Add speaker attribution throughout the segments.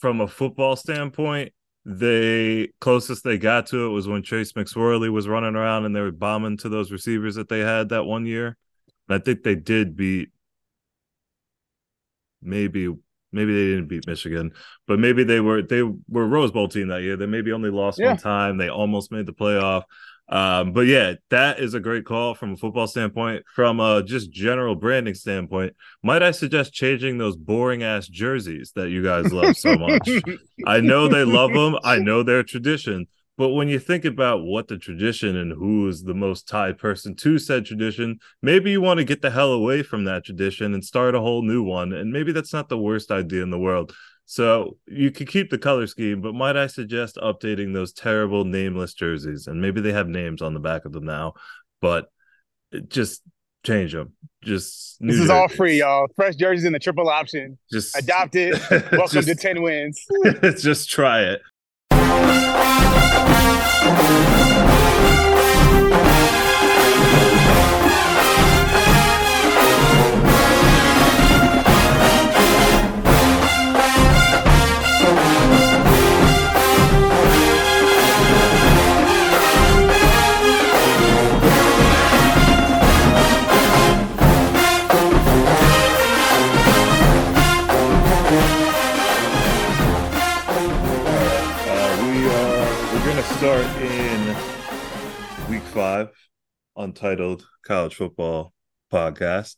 Speaker 1: from a football standpoint, they closest they got to it was when Trace McSorley was running around and they were bombing to those receivers that they had that one year. And I think they did beat maybe maybe they didn't beat Michigan, but maybe they were they were Rose Bowl team that year. They maybe only lost yeah. one time. They almost made the playoff. Um, but yeah, that is a great call from a football standpoint. From a just general branding standpoint, might I suggest changing those boring ass jerseys that you guys love so much? I know they love them. I know they're tradition. But when you think about what the tradition and who is the most tied person to said tradition, maybe you want to get the hell away from that tradition and start a whole new one. And maybe that's not the worst idea in the world. So you could keep the color scheme, but might I suggest updating those terrible nameless jerseys? And maybe they have names on the back of them now, but uh, just change them. Just
Speaker 2: this is jerseys. all free, y'all. Fresh jerseys in the triple option. Just adopt it. Welcome just, to ten wins.
Speaker 1: just try it. Five, untitled college football podcast.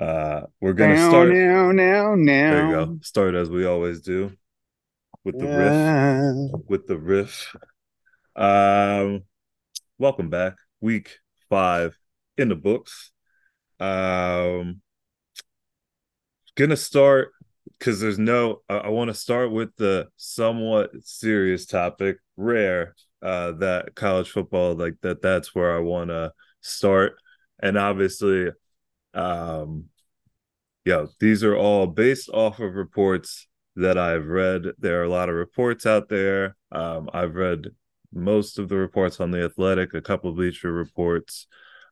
Speaker 1: Uh, we're gonna now, start
Speaker 2: now, now, now.
Speaker 1: There you go. Start as we always do with the yeah. riff. With the riff. Um, welcome back. Week five in the books. Um, gonna start because there's no I, I want to start with the somewhat serious topic, rare, uh that college football, like that that's where I wanna start. And obviously, um yeah, these are all based off of reports that I've read. There are a lot of reports out there. Um, I've read most of the reports on the athletic, a couple of bleacher reports.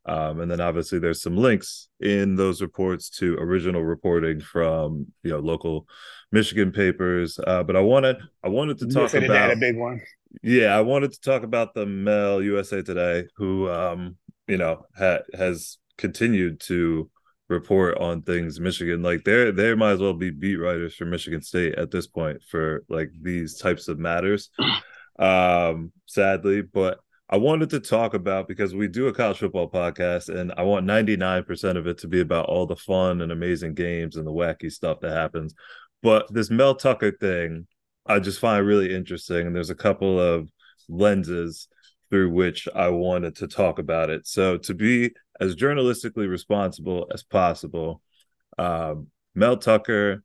Speaker 1: Um, and then obviously there's some links in those reports to original reporting from you know local Michigan papers. Uh, but I wanted I wanted to talk USA about
Speaker 2: a big one.
Speaker 1: Yeah, I wanted to talk about the Mel USA Today, who um, you know ha- has continued to report on things Michigan. Like they they might as well be beat writers for Michigan State at this point for like these types of matters. Um, sadly, but I wanted to talk about because we do a college football podcast, and I want 99% of it to be about all the fun and amazing games and the wacky stuff that happens. But this Mel Tucker thing, I just find really interesting. And there's a couple of lenses through which I wanted to talk about it. So, to be as journalistically responsible as possible, um, Mel Tucker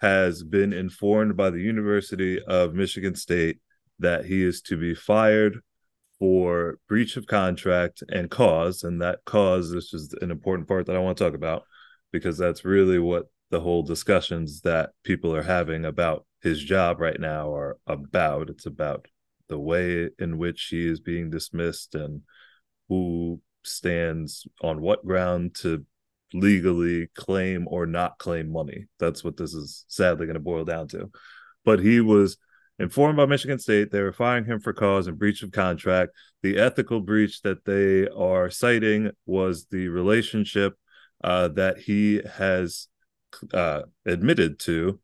Speaker 1: has been informed by the University of Michigan State that he is to be fired for breach of contract and cause. And that cause, this is an important part that I want to talk about because that's really what the whole discussions that people are having about his job right now are about. It's about the way in which he is being dismissed and who stands on what ground to legally claim or not claim money. That's what this is sadly going to boil down to. But he was Informed by Michigan State, they were firing him for cause and breach of contract. The ethical breach that they are citing was the relationship uh, that he has uh, admitted to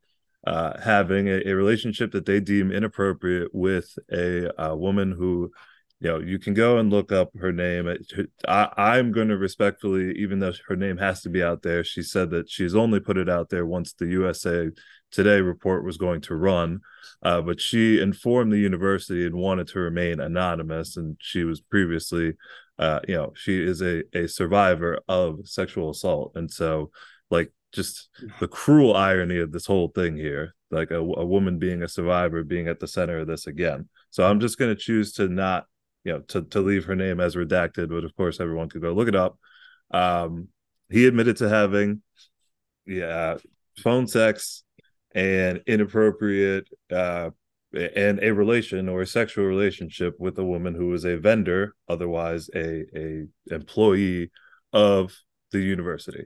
Speaker 1: uh, having a, a, relationship that they deem inappropriate with a, a, woman who, you know, you can go and look up her name. I, I'm going to respectfully, even though her name has to be out there, she said that she's only put it out there once the USA Today report was going to run. Uh, but she informed the university and wanted to remain anonymous. And she was previously, uh, you know, she is a, a survivor of sexual assault. And so, like, just the cruel irony of this whole thing here, like a, a woman being a survivor being at the center of this again. So I'm just going to choose to not, you know, to, to leave her name as redacted, but of course everyone could go look it up. Um, he admitted to having, yeah, phone sex and inappropriate uh, and a relation or a sexual relationship with a woman who is a vendor, otherwise a a employee of the university.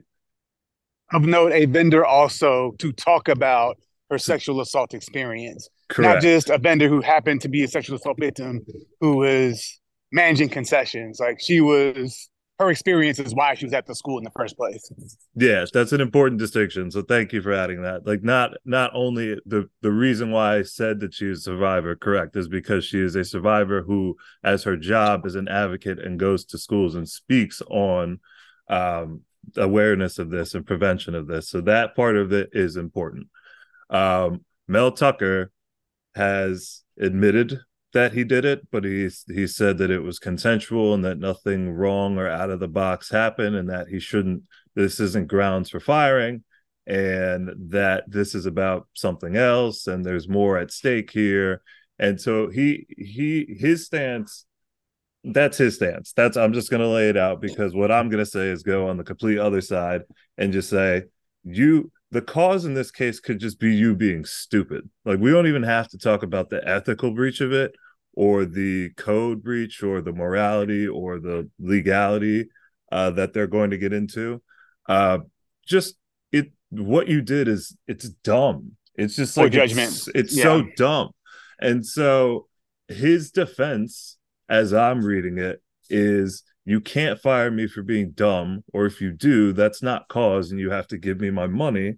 Speaker 2: Of note, a vendor also to talk about her sexual assault experience, Correct. not just a vendor who happened to be a sexual assault victim who was managing concessions. Like she was her experience is why she was at the school in the first place.
Speaker 1: Yes, that's an important distinction. So thank you for adding that. Like not not only the the reason why I said that she is a survivor, correct, is because she is a survivor who, as her job is an advocate and goes to schools and speaks on um, awareness of this and prevention of this. So that part of it is important. Um, Mel Tucker has admitted that he did it, but he he said that it was consensual and that nothing wrong or out of the box happened, and that he shouldn't. This isn't grounds for firing, and that this is about something else, and there's more at stake here. And so he he his stance. That's his stance. That's I'm just gonna lay it out because what I'm gonna say is go on the complete other side and just say you the cause in this case could just be you being stupid. Like we don't even have to talk about the ethical breach of it or the code breach or the morality or the legality uh, that they're going to get into. Uh, just it what you did is it's dumb. It's just like judgment. It's, it's yeah. so dumb. And so his defense, as I'm reading it, is you can't fire me for being dumb, or if you do, that's not cause, and you have to give me my money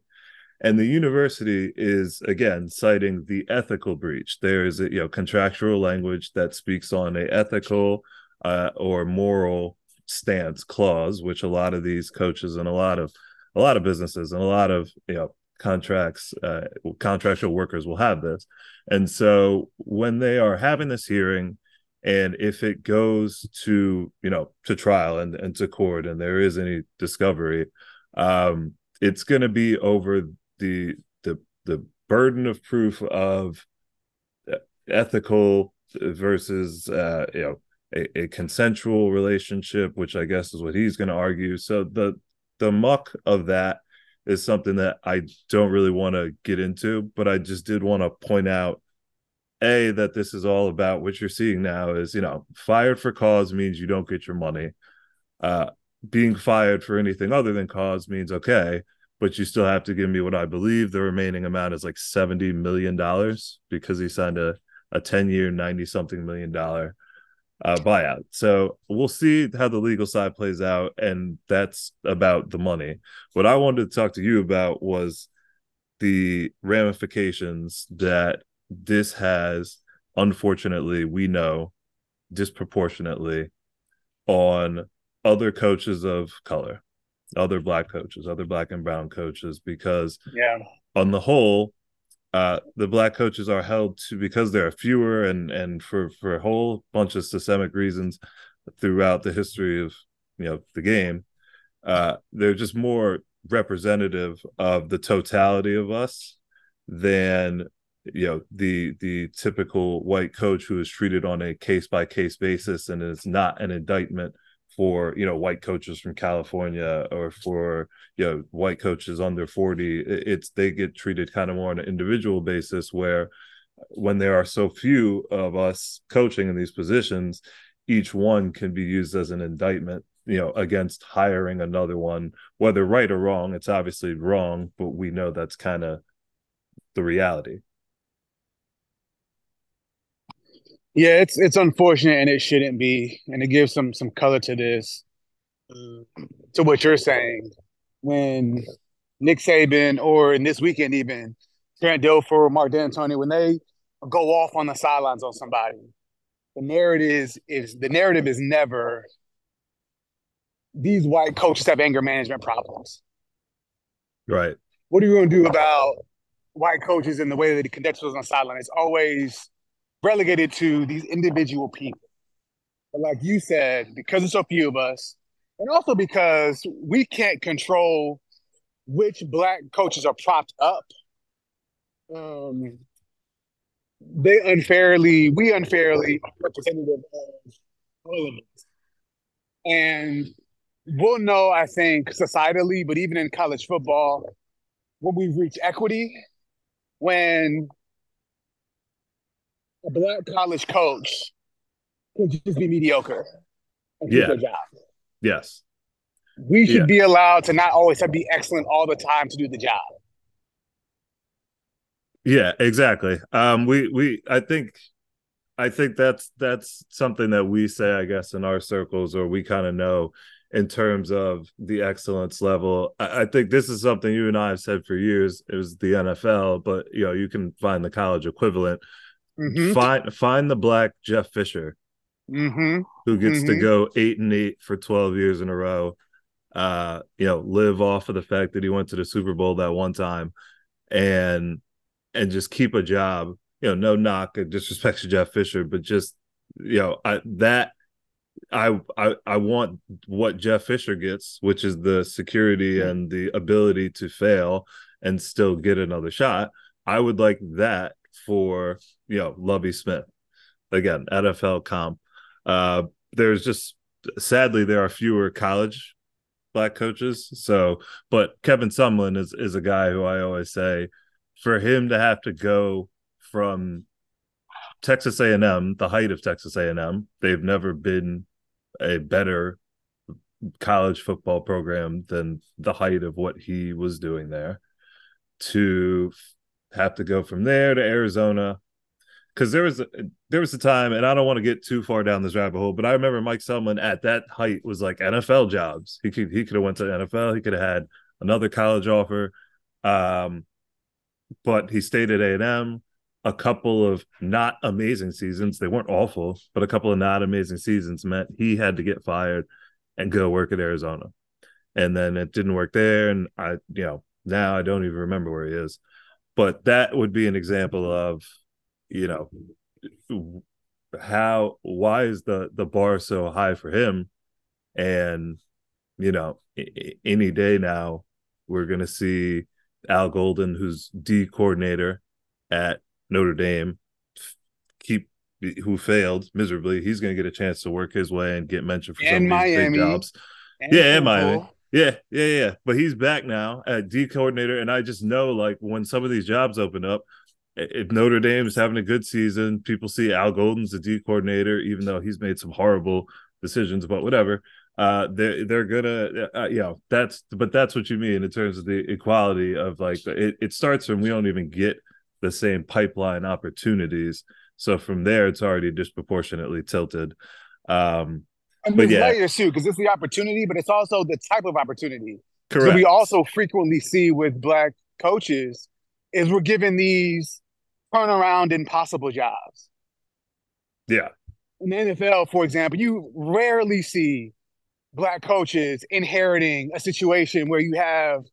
Speaker 1: and the university is again citing the ethical breach. There is a you know contractual language that speaks on a ethical uh, or moral stance clause which a lot of these coaches and a lot of a lot of businesses and a lot of you know contracts uh, contractual workers will have this. And so when they are having this hearing and if it goes to you know to trial and, and to court and there is any discovery um it's going to be over the the the burden of proof of ethical versus uh, you know a, a, consensual relationship, which I guess is what he's going to argue. So the the muck of that is something that I don't really want to get into, but I just did want to point out a that this is all about what you're seeing now is you know fired for cause means you don't get your money. Uh, being fired for anything other than cause means okay but you still have to give me what I believe the remaining amount is like seventy million dollars because he signed a a ten year, ninety something million dollar uh, buyout. So we'll see how the legal side plays out, and that's about the money. What I wanted to talk to you about was the ramifications that this has. Unfortunately, we know disproportionately on other coaches of color other black coaches, other black and brown coaches, because
Speaker 2: yeah,
Speaker 1: on the whole, uh, the black coaches are held to because there are fewer and and for for a whole bunch of systemic reasons throughout the history of you know the game, uh, they're just more representative of the totality of us than you know the the typical white coach who is treated on a case by case basis and is not an indictment for you know white coaches from California or for you know white coaches under 40 it's they get treated kind of more on an individual basis where when there are so few of us coaching in these positions each one can be used as an indictment you know against hiring another one whether right or wrong. It's obviously wrong but we know that's kind of the reality
Speaker 2: Yeah, it's it's unfortunate and it shouldn't be. And it gives some some color to this, mm. to what you're saying. When Nick Saban or in this weekend even Trent Dilfer, or Mark Dantonio, when they go off on the sidelines on somebody, the narrative is, is the narrative is never these white coaches have anger management problems.
Speaker 1: Right.
Speaker 2: What are you going to do about white coaches and the way that he conducts themselves on the sideline? It's always relegated to these individual people. But like you said, because there's so few of us, and also because we can't control which black coaches are propped up. Um, they unfairly, we unfairly representative of all of us. And we'll know, I think, societally, but even in college football, when we reach equity, when a black college coach can just be mediocre and
Speaker 1: yeah. their job. Yes.
Speaker 2: We should yeah. be allowed to not always have to be excellent all the time to do the job.
Speaker 1: Yeah, exactly. Um, we we I think I think that's that's something that we say, I guess, in our circles, or we kind of know in terms of the excellence level. I, I, think this is something you and I have said for years. It was the NFL, but you know, you can find the college equivalent. Mm-hmm. Find find the black Jeff Fisher,
Speaker 2: mm-hmm.
Speaker 1: who gets mm-hmm. to go eight and eight for twelve years in a row. Uh, you know, live off of the fact that he went to the Super Bowl that one time, and and just keep a job. You know, no knock or disrespect to Jeff Fisher, but just you know, I, that I, I I want what Jeff Fisher gets, which is the security and the ability to fail and still get another shot. I would like that for you know Lovie Smith. Again, NFL comp. Uh, there's just sadly there are fewer college black coaches. So, but Kevin Sumlin is is a guy who I always say for him to have to go from Texas A&M, the height of Texas A&M, they've never been a better college football program than the height of what he was doing there to have to go from there to Arizona because there was a, there was a time and I don't want to get too far down this rabbit hole but I remember Mike Sumlin at that height was like NFL jobs he could he could have went to NFL he could have had another college offer um but he stayed at A&M a couple of not amazing seasons. They weren't awful, but a couple of not amazing seasons meant he had to get fired and go work at Arizona. And then it didn't work there. And I, you know, now I don't even remember where he is. But that would be an example of, you know, how why is the the bar so high for him? And you know, any day now we're gonna see Al Golden, who's D coordinator at Notre Dame keep who failed miserably, he's going to get a chance to work his way and get mentioned for and some of these big jobs. And yeah, and Miami. Yeah, yeah, yeah. But he's back now at D coordinator, and I just know like when some of these jobs open up, if Notre Dame is having a good season, people see Al Golden's the D coordinator, even though he's made some horrible decisions, but whatever. Uh, they're they're gonna, uh, you know, that's but that's what you mean in terms of the equality of like it. It starts from we don't even get the same pipeline opportunities. So from there, it's already disproportionately tilted. Um,
Speaker 2: and yeah. layers too, because it's the opportunity, but it's also the type of opportunity. Correct. So we also frequently see with black coaches is we're given these turnaround impossible jobs.
Speaker 1: Yeah.
Speaker 2: In the NFL, for example, you rarely see black coaches inheriting a situation where you have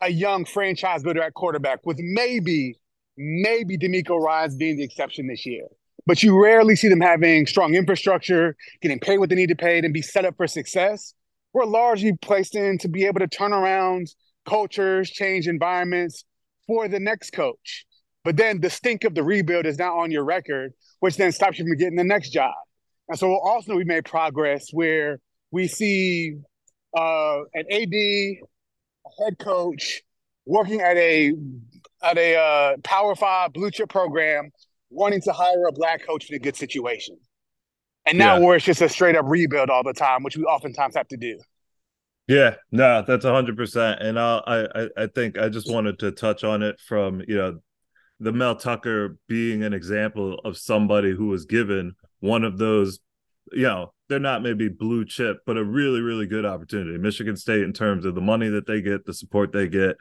Speaker 2: a young franchise builder at quarterback with maybe maybe DeMeco Ryans being the exception this year. But you rarely see them having strong infrastructure, getting paid what they need to pay, and be set up for success. We're largely placed in to be able to turn around cultures, change environments for the next coach. But then the stink of the rebuild is now on your record, which then stops you from getting the next job. And so also we made progress where we see uh, an AD, a head coach, working at a at a uh, Power Five blue chip program, wanting to hire a black coach in a good situation. And now yeah. where it's just a straight up rebuild all the time, which we oftentimes have to do.
Speaker 1: Yeah, no, that's a hundred percent. And i I, I think I just wanted to touch on it from you know the Mel Tucker being an example of somebody who was given one of those, you know, they're not maybe blue chip, but a really, really good opportunity. Michigan State, in terms of the money that they get, the support they get,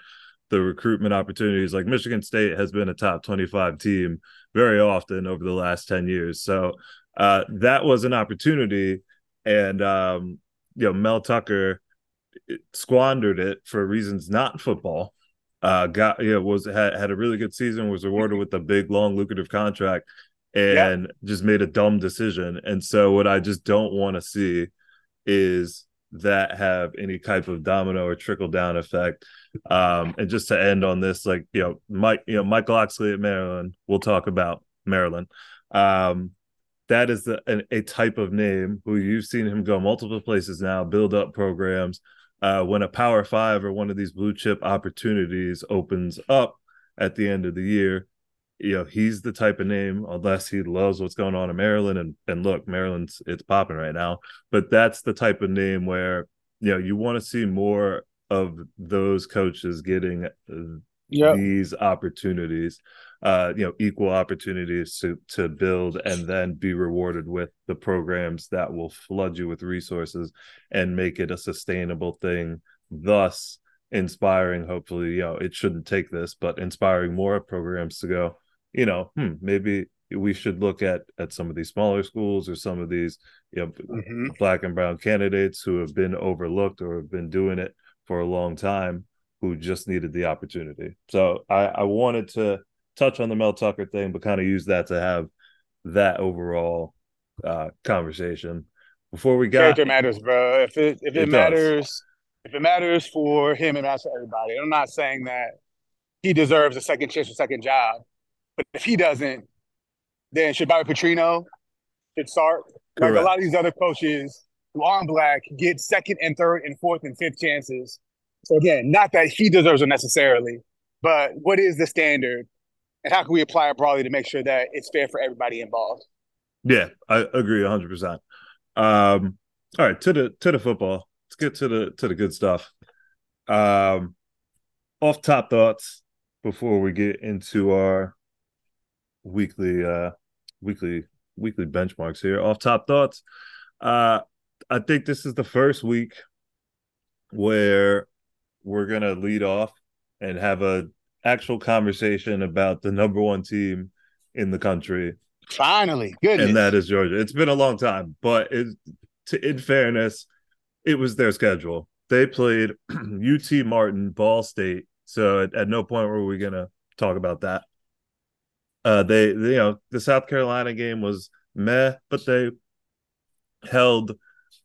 Speaker 1: the recruitment opportunities. Like Michigan State has been a top 25 team very often over the last 10 years. So uh, that was an opportunity. And, um, you know, Mel Tucker squandered it for reasons not football. Uh, got, you know, was had, had a really good season, was awarded with a big, long, lucrative contract, and yeah. just made a dumb decision. And so, what I just don't want to see is that have any type of domino or trickle down effect. Um, and just to end on this, like you know, Mike, you know, Michael Locksley at Maryland. We'll talk about Maryland. Um, that is the, an, a type of name who you've seen him go multiple places now, build up programs. Uh, when a Power Five or one of these blue chip opportunities opens up at the end of the year, you know he's the type of name unless he loves what's going on in Maryland and and look Maryland's it's popping right now but that's the type of name where you know you want to see more of those coaches getting uh, yep. these opportunities uh, you know, equal opportunities to to build and then be rewarded with the programs that will flood you with resources and make it a sustainable thing. Thus, inspiring. Hopefully, you know, it shouldn't take this, but inspiring more programs to go. You know, hmm, maybe we should look at at some of these smaller schools or some of these you know mm-hmm. black and brown candidates who have been overlooked or have been doing it for a long time who just needed the opportunity. So I, I wanted to touch on the Mel Tucker thing, but kind of use that to have that overall uh, conversation. Before we got
Speaker 2: character matters, bro. If it if it, it matters, does. if it matters for him, it matters for everybody. I'm not saying that he deserves a second chance or second job, but if he doesn't, then should Bobby Petrino should start. Correct. Like a lot of these other coaches who aren't black get second and third and fourth and fifth chances. So again, not that he deserves it necessarily, but what is the standard and how can we apply it broadly to make sure that it's fair for everybody involved?
Speaker 1: Yeah, I agree 100%. Um, all right, to the to the football. Let's get to the to the good stuff. Um, off top thoughts before we get into our weekly uh weekly weekly benchmarks here. Off top thoughts. Uh I think this is the first week where we're gonna lead off and have a actual conversation about the number one team in the country.
Speaker 2: Finally, good.
Speaker 1: And that is Georgia. It's been a long time, but it, to, in fairness, it was their schedule. They played UT Martin, Ball State. So at, at no point were we gonna talk about that. Uh, they, they, you know, the South Carolina game was meh, but they held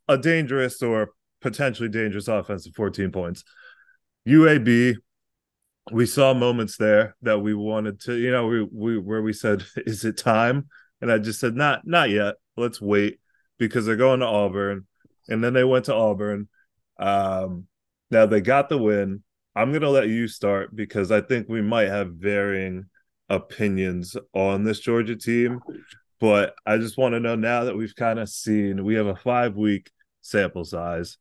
Speaker 1: a dangerous or potentially dangerous offense of 14 points. UAB, we saw moments there that we wanted to, you know, we, we where we said, "Is it time?" And I just said, "Not, not yet. Let's wait," because they're going to Auburn, and then they went to Auburn. Um, now they got the win. I'm gonna let you start because I think we might have varying opinions on this Georgia team, but I just want to know now that we've kind of seen we have a five week sample size.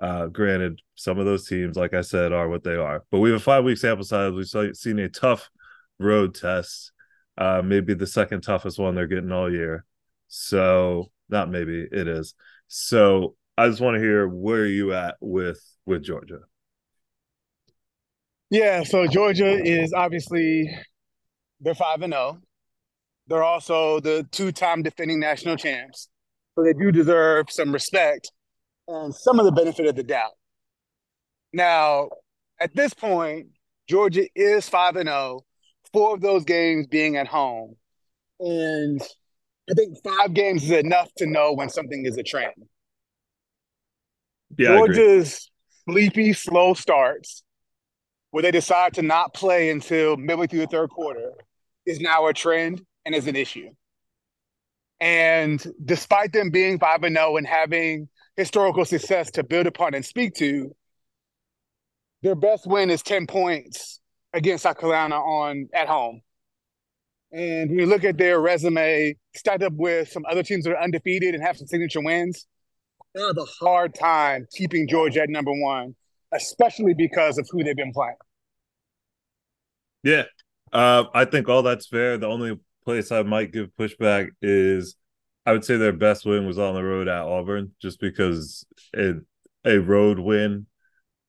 Speaker 1: Uh, granted, some of those teams, like I said, are what they are, but we have a five week sample size. We've seen a tough road test, uh, maybe the second toughest one they're getting all year. So, not maybe it is. So, I just want to hear where are you at with with Georgia.
Speaker 2: Yeah, so Georgia is obviously they're five and zero. Oh. They're also the two-time defending national champs, so they do deserve some respect and some of the benefit of the doubt. Now, at this point, Georgia is five and zero. Four of those games being at home, and I think five games is enough to know when something is a trend. Yeah, Georgia's sleepy, slow starts, where they decide to not play until midway through the third quarter, is now a trend and is an issue. And despite them being 5 and 0 and having historical success to build upon and speak to, their best win is 10 points against South Carolina on at home. And when you look at their resume, stacked up with some other teams that are undefeated and have some signature wins, they have a hard time keeping Georgia at number one, especially because of who they've been playing.
Speaker 1: Yeah, uh, I think all that's fair. The only place I might give pushback is I would say their best win was on the road at Auburn, just because it, a road win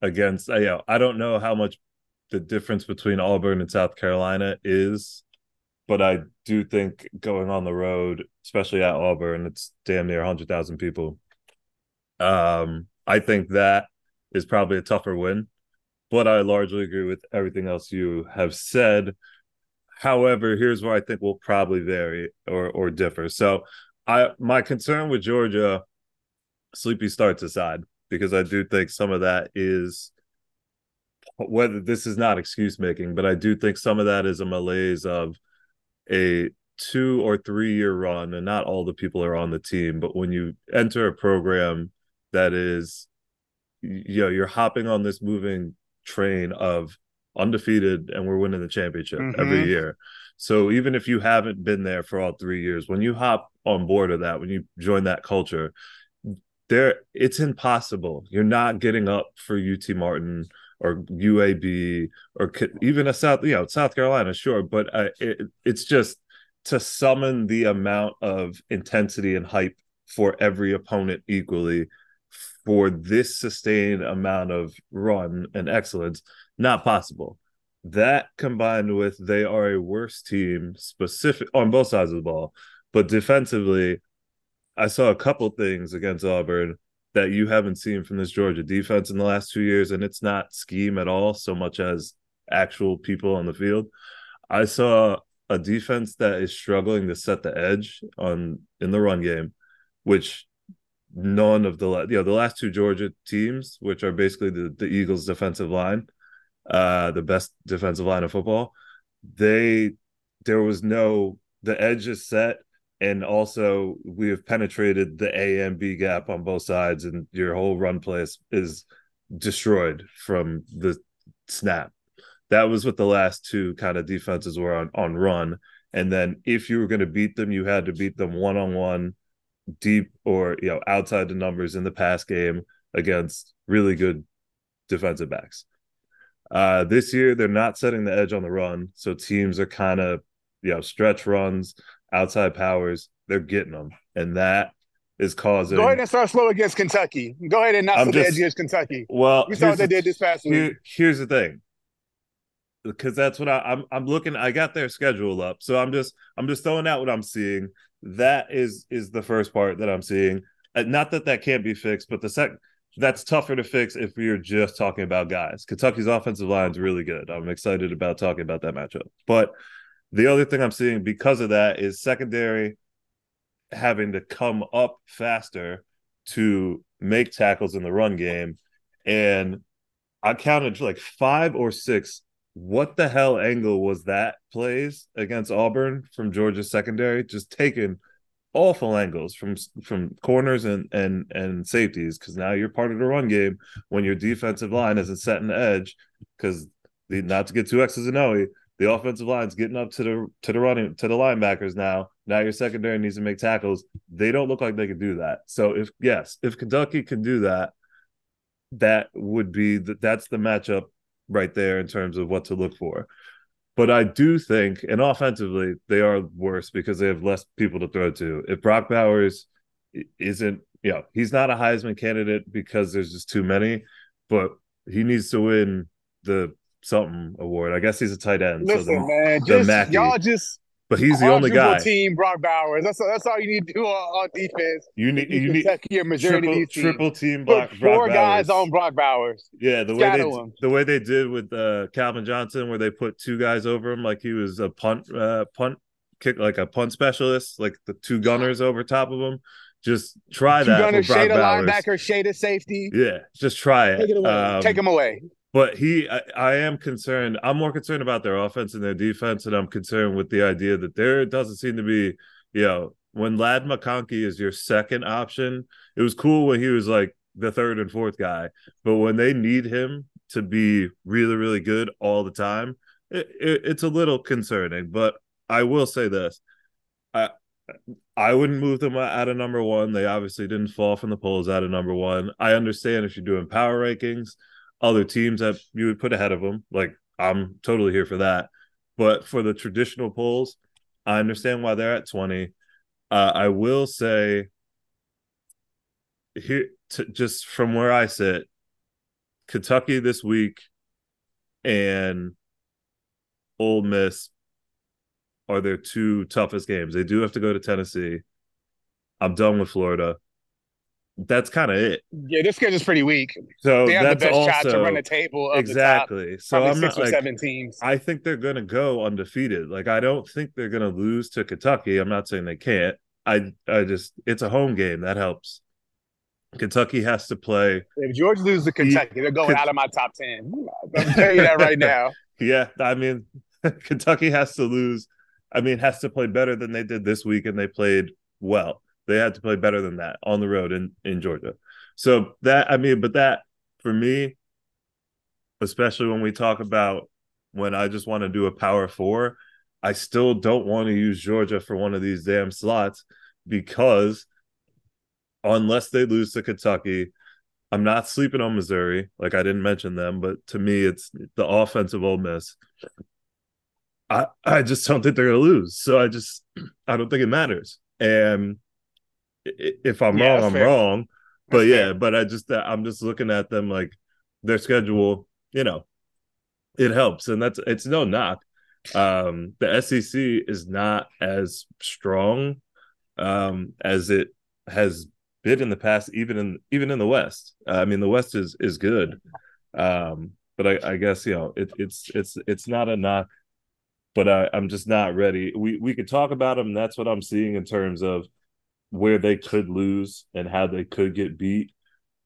Speaker 1: against, uh, you I don't know how much the difference between Auburn and South Carolina is, but I do think going on the road, especially at Auburn, it's damn near 100,000 people. Um, I think that is probably a tougher win but I largely agree with everything else you have said. However, here's where I think we'll probably vary or or differ. So, I my concern with Georgia, sleepy starts aside, because I do think some of that is whether this is not excuse making, but I do think some of that is a malaise of a two or three year run, and not all the people are on the team. But when you enter a program that is, you know, you're hopping on this moving train of undefeated and we're winning the championship mm-hmm. every year. So even if you haven't been there for all three years, when you hop on board of that, when you join that culture, there it's impossible. You're not getting up for UT Martin or UAB or even a South, you know, South Carolina, sure, but uh, it, it's just to summon the amount of intensity and hype for every opponent equally for this sustained amount of run and excellence, not possible. That combined with they are a worse team specific on both sides of the ball, but defensively, I saw a couple things against Auburn that you haven't seen from this Georgia defense in the last two years, and it's not scheme at all so much as actual people on the field. I saw a defense that is struggling to set the edge on in the run game, which none of the you know the last two Georgia teams, which are basically the, the Eagles' defensive line, uh, the best defensive line of football, they there was no the edge is set and also we have penetrated the A and B gap on both sides, and your whole run place is, destroyed from the snap. That was what the last two kind of defenses were on on run. And then if you were going to beat them, you had to beat them one on one, deep or you know outside the numbers in the pass game against really good defensive backs. Uh, this year they're not setting the edge on the run, so teams are kind of you know stretch runs outside powers, they're getting them, and that is causing.
Speaker 2: Go ahead and start slow against Kentucky. Go ahead and not set the edge against Kentucky.
Speaker 1: Well,
Speaker 2: you saw what they did this past week. Here,
Speaker 1: here's the thing, because that's what I, I'm. I'm looking. I got their schedule up, so I'm just. I'm just throwing out what I'm seeing. That is is the first part that I'm seeing. Uh, not that that can't be fixed, but the second that's tougher to fix if you're just talking about guys. Kentucky's offensive line is really good. I'm excited about talking about that matchup. But the other thing I'm seeing because of that is secondary having to come up faster to make tackles in the run game. And I counted like five or six. What the hell angle was that plays against Auburn from Georgia's secondary? Just taking awful angles from from corners and and and safeties because now you're part of the run game when your defensive line isn't setting the edge because not to get two X's and O, the offensive line's getting up to the to the running to the linebackers now. Now your secondary needs to make tackles. They don't look like they can do that. So if yes, if Kentucky can do that, that would be the, that's the matchup right there in terms of what to look for. But I do think, and offensively, they are worse because they have less people to throw to. If Brock Bowers isn't, you know, he's not a Heisman candidate because there's just too many, but he needs to win the something award. I guess he's a tight end.
Speaker 2: Listen, so the, man, the just, y'all just.
Speaker 1: But he's the only guy.
Speaker 2: Triple team Brock Bowers. That's that's all you need to do on, on defense.
Speaker 1: You need you need triple, triple team
Speaker 2: Brock, Put four Brock guys Bowers. on Brock Bowers.
Speaker 1: Yeah, the way they him. the way they did with uh, Calvin Johnson, where they put two guys over him like he was a punt uh, punt kick like a punt specialist, like the two gunners over top of him. Just try two that. Gunners, shade a
Speaker 2: linebacker, shade a safety.
Speaker 1: Yeah, just try it.
Speaker 2: Take it away. Um, Take him away.
Speaker 1: But he, I, I, am concerned. I'm more concerned about their offense and their defense, and I'm concerned with the idea that there doesn't seem to be, you know, when Ladd McConkey is your second option. It was cool when he was like the third and fourth guy, but when they need him to be really, really good all the time, it, it, it's a little concerning. But I will say this: I I wouldn't move them out of number one. They obviously didn't fall from the polls out of number one. I understand if you're doing power rankings other teams that you would put ahead of them. Like I'm totally here for that. But for the traditional polls, I understand why they're at 20. Uh, I will say here just from where I sit, Kentucky this week and Ole Miss are their two toughest games. They do have to go to Tennessee. I'm done with Florida that's kind of it.
Speaker 2: Yeah, this schedule's pretty weak.
Speaker 1: So
Speaker 2: they
Speaker 1: have
Speaker 2: the best
Speaker 1: also,
Speaker 2: shot to run the table.
Speaker 1: exactly.
Speaker 2: Top,
Speaker 1: so
Speaker 2: I'm
Speaker 1: not
Speaker 2: like,
Speaker 1: seven
Speaker 2: teams.
Speaker 1: I think they're going to go undefeated. Like I don't think they're going to lose to Kentucky. I'm not saying they can't. I I just it's a home game that helps. Kentucky has to play.
Speaker 2: If George loses to Kentucky, they're going out of my top ten. I'm telling you that right now.
Speaker 1: yeah, I mean, Kentucky has to lose. I mean, has to play better than they did this week, and they played well. They had to play better than that on the road in in Georgia. So that I mean, but that for me, especially when we talk about when I just want to do a power four, I still don't want to use Georgia for one of these damn slots because unless they lose to Kentucky, I'm not sleeping on Missouri. Like I didn't mention them, but to me, it's the offensive Ole Miss. I I just don't think they're gonna lose. So I just I don't think it matters. And if I'm yeah, wrong, I'm fair. wrong. But that's yeah, fair. but I just I'm just looking at them like their schedule. You know, it helps, and that's it's no knock. Um, the SEC is not as strong um, as it has been in the past, even in even in the West. Uh, I mean, the West is is good, um, but I, I guess you know it, it's it's it's not a knock. But I, I'm just not ready. We we could talk about them. That's what I'm seeing in terms of where they could lose and how they could get beat.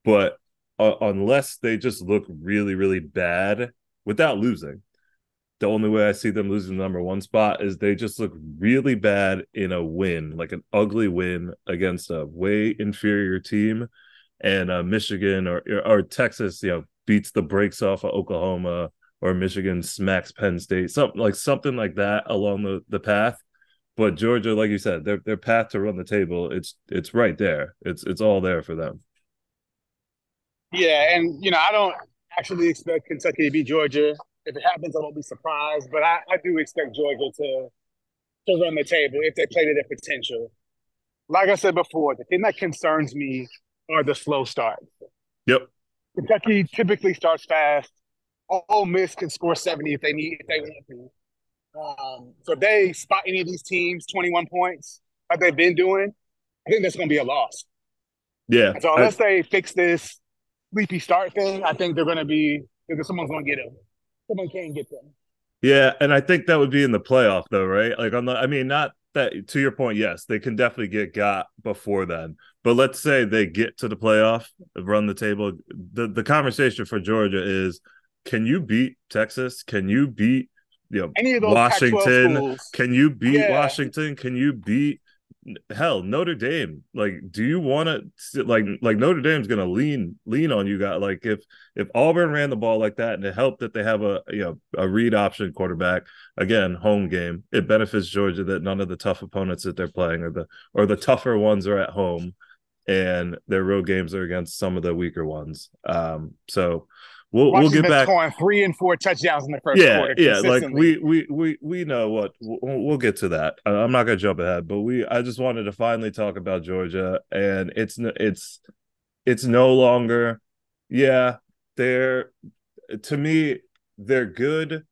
Speaker 1: But uh, unless they just look really really bad without losing, the only way I see them losing the number one spot is they just look really bad in a win, like an ugly win against a way inferior team. And uh, Michigan or or Texas, you know, beats the brakes off of Oklahoma, or Michigan smacks Penn State, something like something like that along the, the path. But Georgia, like you said, their their path to run the table, it's it's right there. It's it's all there for them.
Speaker 2: Yeah, and you know, I don't actually expect Kentucky to beat Georgia if it happens, I won't be surprised. But I, I do expect Georgia to to run the table if they play to their potential. Like I said before, the thing that concerns me are the slow starts.
Speaker 1: Yep.
Speaker 2: Kentucky typically starts fast. Ole Miss can score 70 if they need if they want to. Um, so if they spot any of these teams 21 points like they've been doing, I think that's going to be a loss.
Speaker 1: Yeah.
Speaker 2: So unless I, they fix this sleepy start thing, I think they're going to be because someone's going to get them someone can't get them.
Speaker 1: Yeah, and I think that would be in the playoff though, right? Like on the I mean, not that to your point, yes, they can definitely get got before then. But let's say they get to the playoff, run the table. The the conversation for Georgia is can you beat Texas? Can you beat you know Washington? Can you beat yeah. Washington? Can you beat hell Notre Dame like do you want to like like Notre Dame's gonna lean lean on you guys like if if Auburn ran the ball like that and it helped that they have a you know a read option quarterback again home game it benefits Georgia that none of the tough opponents that they're playing or the or the tougher ones are at home and their road games are against some of the weaker ones um so we'll we'll get back
Speaker 2: scoring three and four touchdowns in the first
Speaker 1: yeah,
Speaker 2: quarter.
Speaker 1: Yeah, like we we we we know what we'll, we'll get to that. I'm not gonna jump ahead, but we I just wanted to finally talk about Georgia, and it's it's it's no longer yeah they're to me they're good,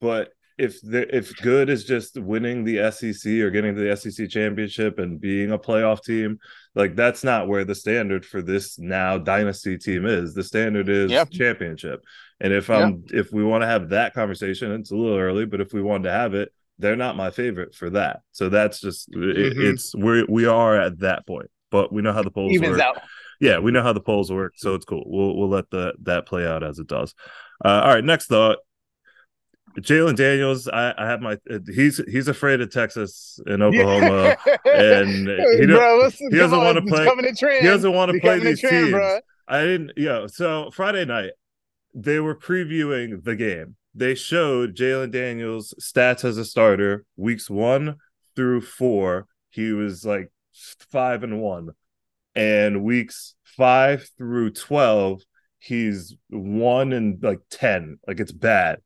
Speaker 1: but if if good is just winning the SEC or getting to the SEC championship and being a playoff team, like that's not where the standard for this now dynasty team is. The standard is yep. championship. And if I'm yep. if we want to have that conversation, it's a little early, but if we want to have it, they're not my favorite for that. So that's just mm-hmm. it, it's we we are at that point. But we know how the polls Evens work. Out. Yeah, we know how the polls work, so it's cool. We'll we'll let the that play out as it does. Uh, all right, next thought Jalon Daniels, I, I have my he's he's afraid of Texas and Oklahoma, and he, bro, he doesn't want to play. He doesn't want to play these trend, teams. Bro. I didn't, yeah. So Friday night, they were previewing the game. They showed Jalon Daniels stats as a starter, weeks one through four. He was like five and one, and weeks five through twelve, he's one and like ten. Like it's bad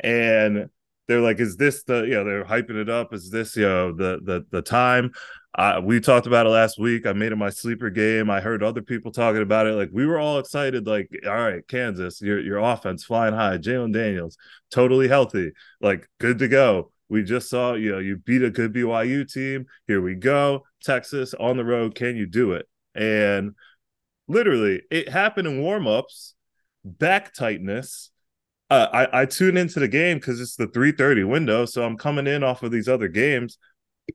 Speaker 1: and they're like, "Is this the you know?" They're hyping it up. Is this you know the the the time? Uh, we talked about it last week. I made it my sleeper game. I heard other people talking about it. Like we were all excited. Like, all right, Kansas, your your offense flying high. Jalon Daniels, totally healthy, like good to go. We just saw, you know, you beat a good BYU team. Here we go. Texas on the road. Can you do it? And literally, it happened in warmups, back tightness, uh, I, I tune into the game because it's the 3:30 window, so I'm coming in off of these other games,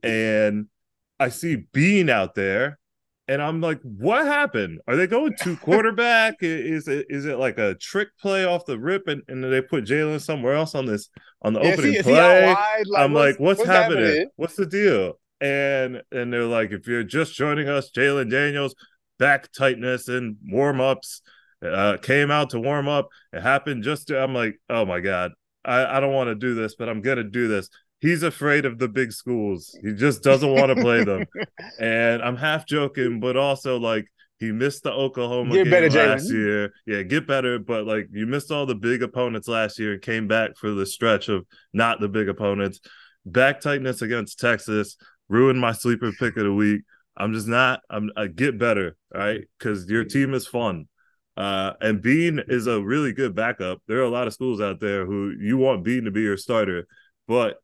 Speaker 1: and I see Bean out there, and I'm like, "What happened? Are they going to quarterback? is it is it like a trick play off the rip, and, and they put Jalon somewhere else on this on the yeah, opening play?" Like, I'm like, "What's, what's happening? happening? What's the deal?" And and they're like, "If you're just joining us, Jalon Daniels, back tightness and warm ups." Uh, came out to warm up. It happened just to, I'm like, oh my God, I, I don't want to do this, but I'm going to do this. He's afraid of the big schools. He just doesn't want to play them. and I'm half joking, but also like He missed the Oklahoma
Speaker 2: Get
Speaker 1: game
Speaker 2: better,
Speaker 1: last
Speaker 2: Jalon.
Speaker 1: year. Yeah, get better. But like you missed all the big opponents last year and came back for the stretch of not the big opponents. Back tightness against Texas ruined my sleeper pick of the week. I'm just not. I'm. I get better, right? Because your team is fun. Uh, and Bean is a really good backup. There are a lot of schools out there who you want Bean to be your starter, but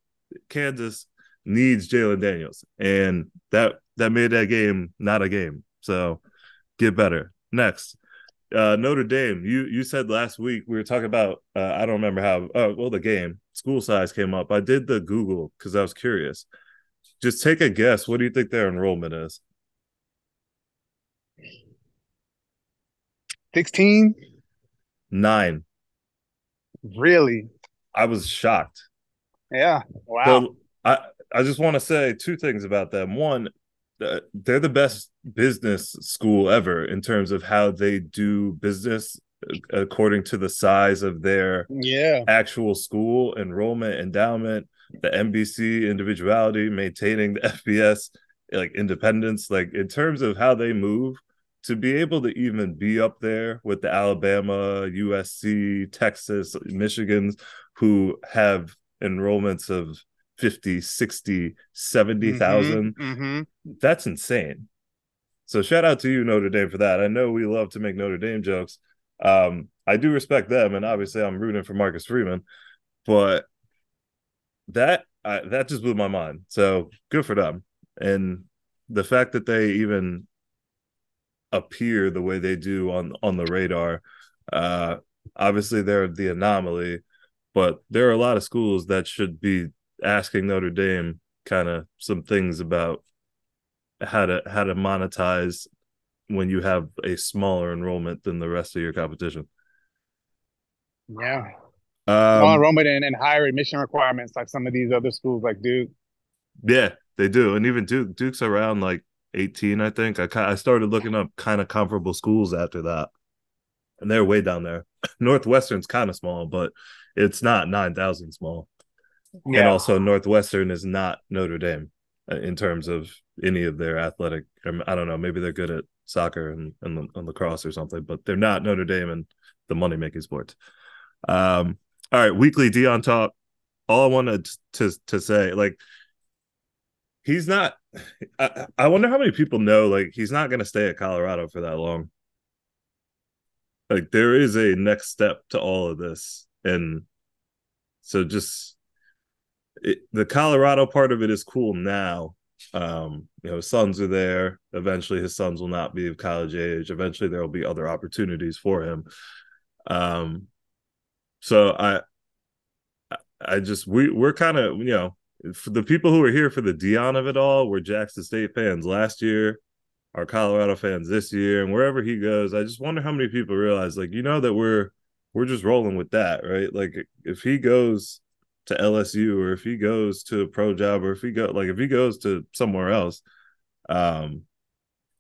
Speaker 1: Kansas needs Jalon Daniels, and that that made that game not a game. So get better. Next, uh, Notre Dame. You you said last week we were talking about. Uh, I don't remember how. Uh, well, the game school size came up. I did the Google because I was curious. Just take a guess. What do you think their enrollment is?
Speaker 2: 16?
Speaker 1: Nine.
Speaker 2: Really?
Speaker 1: I was shocked.
Speaker 2: Yeah. Wow.
Speaker 1: So I I just want to say two things about them. One, uh, they're the best business school ever in terms of how they do business uh, according to the size of their
Speaker 2: yeah.
Speaker 1: actual school enrollment endowment the nbc individuality maintaining the fbs like independence like in terms of how they move to be able to even be up there with the alabama usc texas michigans who have enrollments of 50 60 70,000
Speaker 2: Mm-hmm. Mm-hmm.
Speaker 1: that's insane so shout out to you notre dame for that i know we love to make notre dame jokes um i do respect them and obviously i'm rooting for marcus freeman but that I, that just blew my mind so good for them and the fact that they even appear the way they do on on the radar uh obviously they're the anomaly but there are a lot of schools that should be asking notre dame kind of some things about how to how to monetize when you have a smaller enrollment than the rest of your competition
Speaker 2: Yeah. Small
Speaker 1: um,
Speaker 2: enrollment and, and higher admission requirements like some of these other schools like Duke.
Speaker 1: yeah they do and even duke duke's around like 18 i think. I i started looking up kind of comparable schools after that. And they're way down there. Northwestern's kind of small but it's not 9000 small.
Speaker 2: Yeah.
Speaker 1: and also northwestern is not notre dame uh, in terms of any of their athletic i don't know maybe they're good at soccer and, and, and lacrosse or something but they're not notre dame and the money making sports. Um all right weekly deion talk. All i wanted to to say like he's not I, I wonder how many people know like he's not going to stay at colorado for that long. Like there is a next step to all of this. And so just it, the colorado part of it is cool now. Um you know his sons are there. Eventually his sons will not be of college age. Eventually there will be other opportunities for him. Um so i i just we we're kind of you know for the people who are here for the deion of it all we're jackson state fans last year our colorado fans this year and wherever he goes i just wonder how many people realize like you know that we're we're just rolling with that right? Like if he goes to lsu or if he goes to a pro job or if he go like if he goes to somewhere else um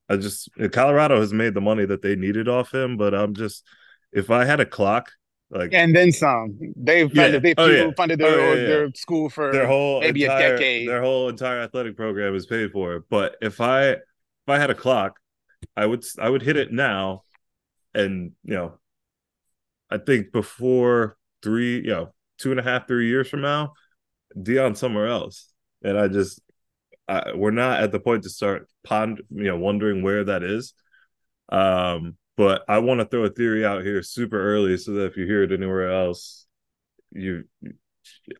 Speaker 1: i just colorado has made the money that they needed off him but i'm just if i had a clock like
Speaker 2: And then some. They've
Speaker 1: Yeah.
Speaker 2: funded, they
Speaker 1: Oh, yeah.
Speaker 2: funded their,
Speaker 1: Oh, yeah, yeah.
Speaker 2: their school for
Speaker 1: their whole
Speaker 2: maybe
Speaker 1: entire,
Speaker 2: a decade.
Speaker 1: Their whole entire athletic program is paid for. But if I if I had a clock, I would I would hit it now, and you know, I think before three, you know, two and a half, three years from now, Deion somewhere else, and I just I, we're not at the point to start pond, you know, wondering where that is. Um, but I want to throw a theory out here super early so that if you hear it anywhere else, you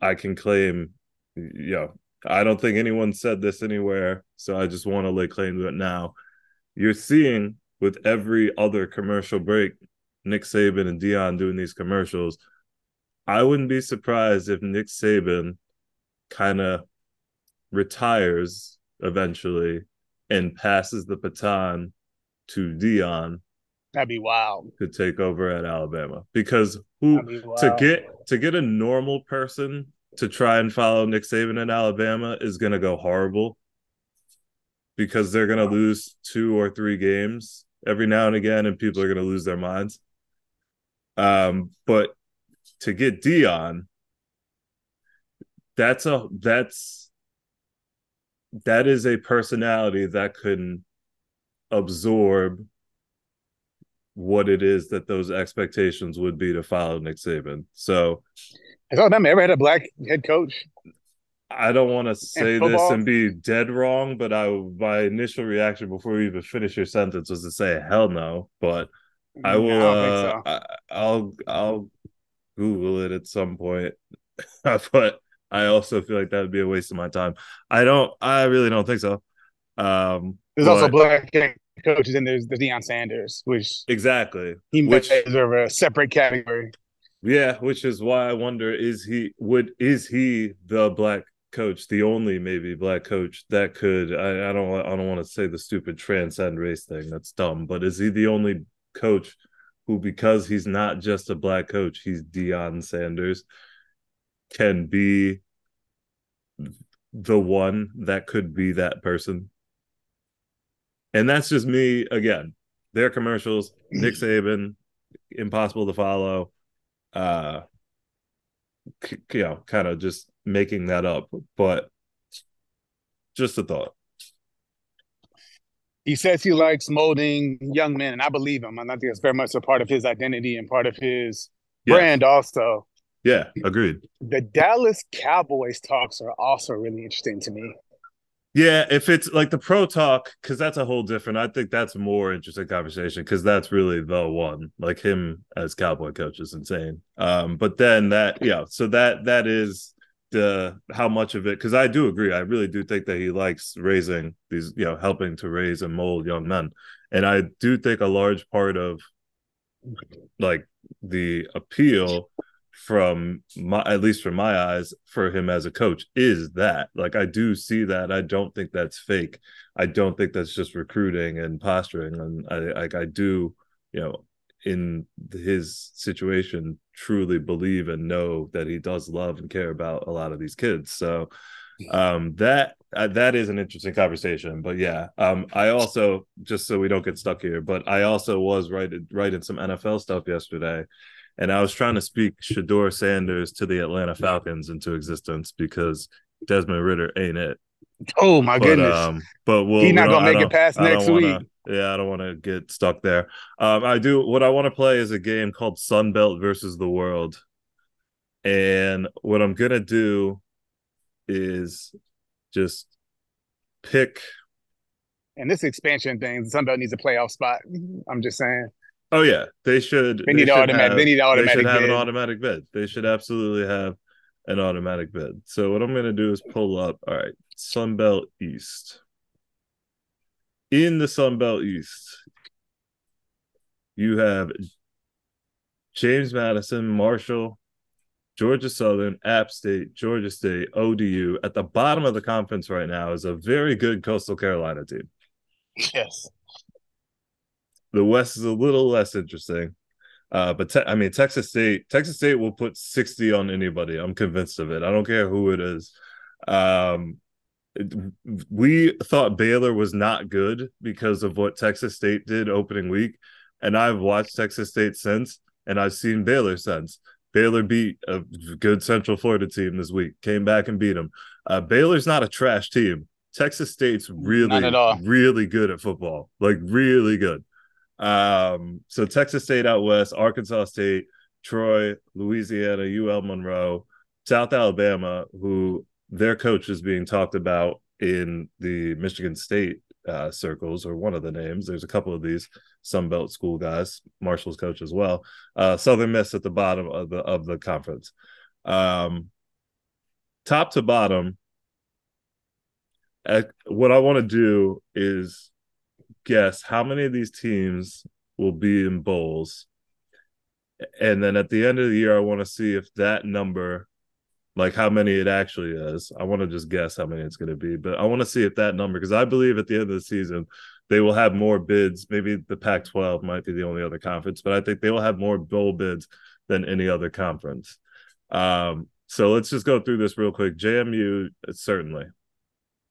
Speaker 1: I can claim, you know, I don't think anyone said this anywhere, so I just want to lay claim to it now. You're seeing with every other commercial break, Nick Saban and Deion doing these commercials. I wouldn't be surprised if Nick Saban kind of retires eventually and passes the baton to Deion
Speaker 2: That'd be wild.
Speaker 1: to take over at Alabama because who
Speaker 2: be
Speaker 1: to get to get a normal person to try and follow Nick Saban in Alabama is going to go horrible because they're going to lose two or three games every now and again and people are going to lose their minds. Um but to get Deion that's a that's that is a personality that can absorb what it is that those expectations would be to follow Nick Saban. So
Speaker 2: has Alabama ever had a black head coach?
Speaker 1: I don't want to say this and be dead wrong, but I my initial reaction before you even finish your sentence was to say hell no. But I will. Uh, so. I, will I'll Google it at some point. but I also feel like that would be a waste of my time. I don't. I really don't think so. Um,
Speaker 2: there's but, also black coaches, and there's the Deion Sanders, which
Speaker 1: exactly
Speaker 2: he which deserve a separate category.
Speaker 1: Yeah, which is why I wonder: is he would is he the black coach, the only maybe black coach that could? I, I don't I don't want to say the stupid transcend race thing. That's dumb. But is he the only coach who, because he's not just a black coach, he's Deion Sanders, can be the one that could be that person? And that's just me again. Their commercials, Nick Saban, impossible to follow. Uh, you know, kind of just making that up, but just a thought.
Speaker 2: He says he likes molding young men, and I believe him. And I think it's very much a part of his identity and part of his yeah. brand, also.
Speaker 1: Yeah, agreed.
Speaker 2: The Dallas Cowboys talks are also really interesting to me.
Speaker 1: Yeah, if it's like the pro talk, because that's a whole different. I think that's more interesting conversation because that's really the one. Like him as cowboy coach is insane. Um, but then that, yeah, so that that is the how much of it because I do agree. I really do think that he likes raising these, you know, helping to raise and mold young men, and I do think a large part of like the appeal from my at least from my eyes for him as a coach is that. Like i do see that. I don't think that's fake. I don't think that's just recruiting and posturing. And i like i do you know in his situation truly believe and know that he does love and care about a lot of these kids. So um that uh, that is an interesting conversation. But yeah um i also just so we don't get stuck here but i also was writing writing some nfl stuff yesterday and I was trying to speak Shedeur Sanders to the Atlanta Falcons into existence because Desmond Ridder ain't it.
Speaker 2: Oh my but, goodness! Um,
Speaker 1: but we'll,
Speaker 2: he's not gonna make it past next
Speaker 1: wanna,
Speaker 2: week.
Speaker 1: Yeah, I don't want to get stuck there. Um, I do. What I want to play is a game called Sunbelt versus the World, and what I'm gonna do is just pick.
Speaker 2: And this expansion thing, Sunbelt needs a playoff spot. I'm just saying.
Speaker 1: Oh yeah, they should.
Speaker 2: They need
Speaker 1: they
Speaker 2: automatic. Have, they need automatic.
Speaker 1: They should have
Speaker 2: bid.
Speaker 1: an automatic bid. They should absolutely have an automatic bid. So what I'm going to do is pull up. All right, Sunbelt East. In the Sunbelt East, you have James Madison, Marshall, Georgia Southern, App State, Georgia State, ODU. At the bottom of the conference right now is a very good Coastal Carolina team.
Speaker 2: Yes.
Speaker 1: The West is a little less interesting. Uh, but te- I mean, Texas State, Texas State will put 60 on anybody. I'm convinced of it. I don't care who it is. Um, we thought Baylor was not good because of what Texas State did opening week. And I've watched Texas State since, and I've seen Baylor since. Baylor beat a good Central Florida team this week, came back and beat them. Uh, Baylor's not a trash team. Texas State's really, really good at football, like really good. Um, so Texas State out west, Arkansas State, Troy, Louisiana, UL Monroe, South Alabama, who their coach is being talked about in the Michigan State uh, circles, or one of the names. There's a couple of these Sun Belt school guys, Marshall's coach as well. Uh, Southern Miss at the bottom of the of the conference. Um, top to bottom, what I want to do is guess how many of these teams will be in bowls. And then at the end of the year, I want to see if that number, like how many it actually is. I want to just guess how many it's going to be, but I want to see if that number, because I believe at the end of the season, they will have more bids. Maybe the Pac 12 might be the only other conference, but I think they will have more bowl bids than any other conference. Um, so let's just go through this real quick. JMU, certainly.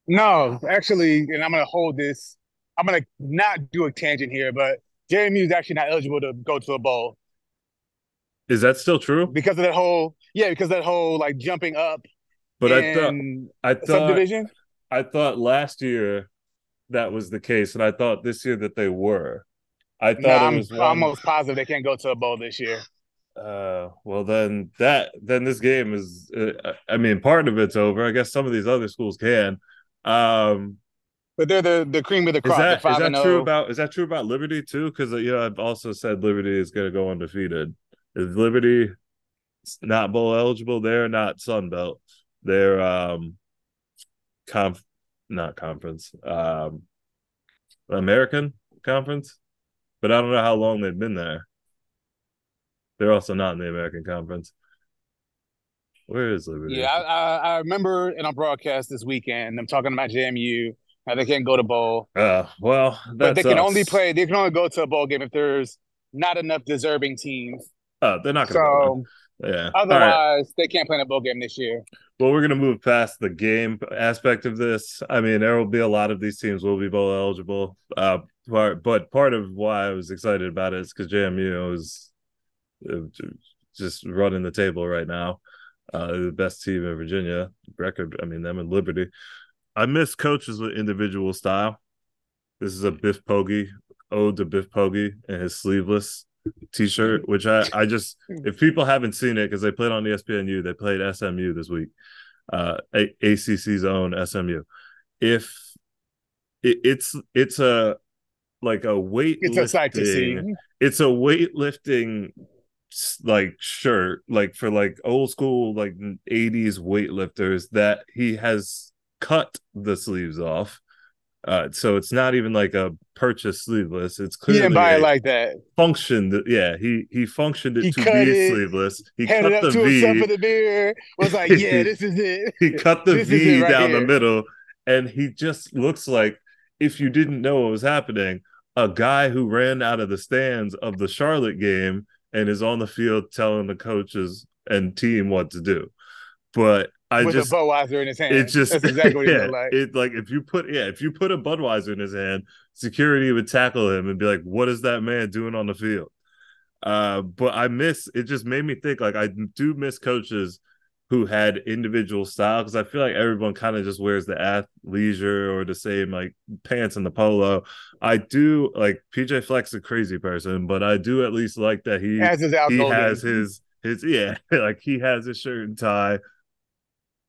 Speaker 2: No, actually, and I'm going to hold this I'm gonna not do a tangent here, but JMU is actually not eligible to go to a bowl.
Speaker 1: Is that still true?
Speaker 2: Because of that whole yeah, because that whole like jumping up.
Speaker 1: But I thought I thought subdivision. I thought last year that was the case, and I thought this year that they were. I thought it
Speaker 2: I'm
Speaker 1: was one,
Speaker 2: almost positive they can't go to a bowl this year.
Speaker 1: Uh, well then that then this game is. Uh, I mean, part of it's over. I guess some of these other schools can. Um,
Speaker 2: But they're the the cream of the crop.
Speaker 1: is
Speaker 2: five
Speaker 1: that true about is that true about Liberty too? Because you know I've also said Liberty is going to go undefeated. Is Liberty not bowl eligible? They're not Sun Belt. They're um, conf not conference. Um, American conference, but I don't know how long they've been there. They're also not in the American conference. Where is Liberty?
Speaker 2: Yeah, I, I, I remember in a broadcast this weekend I'm talking about JMU they can't go to bowl,
Speaker 1: Uh, well, that
Speaker 2: but they can only play. They can only go to a bowl game if there's not enough deserving teams.
Speaker 1: Oh, they're not going to.
Speaker 2: So
Speaker 1: Yeah. All right.
Speaker 2: otherwise, they can't play in a bowl game this year.
Speaker 1: Well, we're going to move past the game aspect of this. I mean, there will be a lot of these teams will be bowl eligible. Uh, part, but part of why I was excited about it is because JMU is uh, just running the table right now. Uh, the best team in Virginia record. I mean, them and Liberty. I miss coaches with individual style. This is a Biff Poggi ode to Biff Poggi and his sleeveless T-shirt, which I I just if people haven't seen it because they played on ESPNU, they played SMU this week, uh, A- ACC's own SMU. If it, it's it's a like a weight
Speaker 2: It's a sight to see.
Speaker 1: it's a weightlifting like shirt like for like old school like 80s weightlifters that he has cut the sleeves off uh so it's not even like a purchase sleeveless it's
Speaker 2: He
Speaker 1: clearly
Speaker 2: didn't buy it like that.
Speaker 1: functioned yeah he he functioned it
Speaker 2: He
Speaker 1: to be
Speaker 2: it,
Speaker 1: sleeveless he cut
Speaker 2: up
Speaker 1: the v
Speaker 2: in the mirror. Was like, yeah, this is it.
Speaker 1: he cut the
Speaker 2: This
Speaker 1: V
Speaker 2: right
Speaker 1: down the middle, and he just looks like if you didn't know what was happening, a guy who ran out of the stands of the Charlotte game and is on the field telling the coaches and team what to do. But I
Speaker 2: with
Speaker 1: just
Speaker 2: a Budweiser in his hand.
Speaker 1: it just
Speaker 2: That's exactly what
Speaker 1: yeah,
Speaker 2: like.
Speaker 1: it like if you put yeah if you put a Budweiser in his hand, security would tackle him and be like, "What is that man doing on the field?" Uh, but I miss it. Just made me think like I do miss coaches who had individual style because I feel like everyone kind of just wears the athleisure or the same like pants and the polo. I do like PJ Fleck's a crazy person, but I do at least like that he
Speaker 2: As is Al
Speaker 1: he has his his yeah like he has his shirt and tie.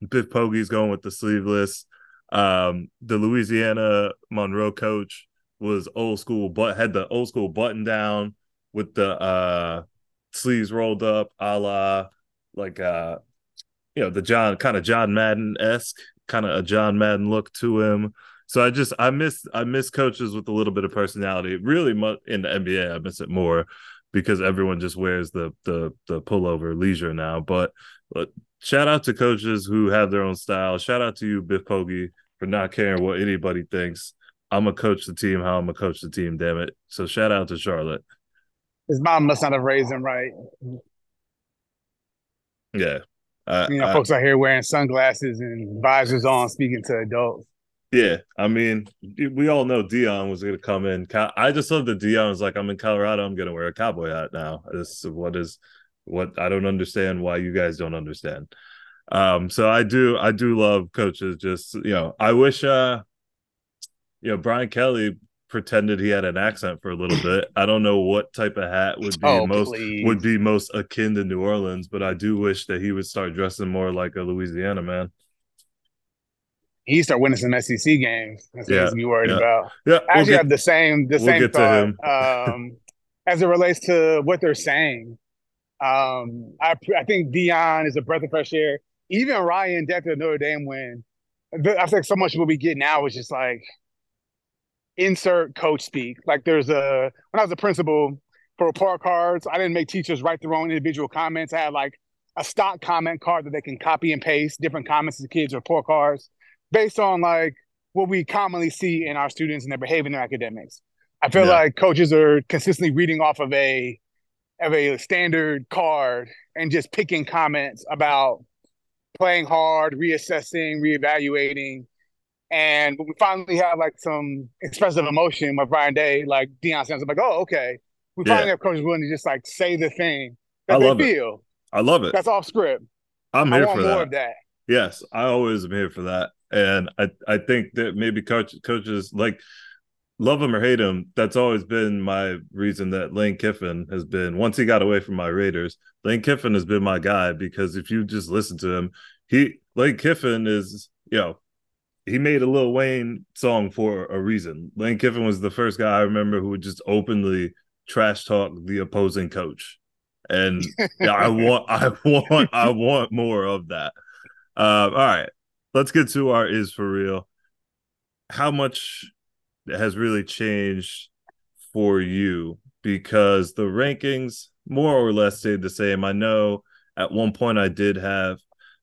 Speaker 1: Biff Poggi's going with the sleeveless. Um, the Louisiana Monroe coach was old school, but had the old school button down with the uh sleeves rolled up, a la like uh you know the John kind of John Madden esque kind of a John Madden look to him. So I just I miss I miss coaches with a little bit of personality. Really, mu- in the NBA, I miss it more because everyone just wears the the the pullover leisure now. But, but shout out to coaches who have their own style. Shout out to you, Biff Poggi, for not caring what anybody thinks. I'm gonna coach the team how I'm gonna coach the team. Damn it! So shout out to Charlotte.
Speaker 2: His mom must not have raised him right.
Speaker 1: Yeah, uh,
Speaker 2: You know,
Speaker 1: I-
Speaker 2: folks out here wearing sunglasses and visors on, speaking to adults.
Speaker 1: Yeah, I mean, we all know Deion was going to come in. I just love that Deion was like, "I'm in Colorado. I'm going to wear a cowboy hat now." This is what is what I don't understand why you guys don't understand. Um, so I do, I do love coaches. Just you know, I wish, uh, you know, Brian Kelly pretended he had an accent for a little bit. I don't know what type of hat would be
Speaker 2: Oh,
Speaker 1: most
Speaker 2: please.
Speaker 1: would be most akin to New Orleans, but I do wish that he would start dressing more like a Louisiana man.
Speaker 2: He start winning some SEC games. That's what
Speaker 1: Yeah,
Speaker 2: he's to be worried
Speaker 1: yeah.
Speaker 2: about.
Speaker 1: Yeah,
Speaker 2: I
Speaker 1: we'll
Speaker 2: actually
Speaker 1: get-
Speaker 2: have the same the
Speaker 1: we'll
Speaker 2: same thought um, as it relates to what they're saying. Um, I I think Deion is a breath of fresh air. Even Ryan after Notre Dame win, I think so much of what we get now is just like insert coach speak. Like there's a when I was a principal for report cards, I didn't make teachers write their own individual comments. I had like a stock comment card that they can copy and paste different comments to the kids' report cards based on like what we commonly see in our students and their behavior in their academics. I feel
Speaker 1: Yeah.
Speaker 2: like coaches are consistently reading off of a of a standard card and just picking comments about playing hard, reassessing, reevaluating. And we finally have like some expressive emotion with Ryan Day, like Deion Sanders, I'm like, oh, okay. We
Speaker 1: Yeah.
Speaker 2: finally have coaches willing to just like say the thing that
Speaker 1: I
Speaker 2: they
Speaker 1: love it. I love it.
Speaker 2: That's off script.
Speaker 1: I'm here for that.
Speaker 2: that.
Speaker 1: Yes, I always am here for that, and I I think that maybe coach coaches like love him or hate him, that's always been my reason that Lane Kiffin has been. Once he got away from my Raiders, Lane Kiffin has been my guy because if you just listen to him, he Lane Kiffin is you know he made a Lil Wayne song for a reason. Lane Kiffin was the first guy I remember who would just openly trash talk the opposing coach, and I want, I want, I want more of that. Uh, all right, let's get to our is for real. How much has really changed for you? Because the rankings more or less stayed the same. I know at one point I did have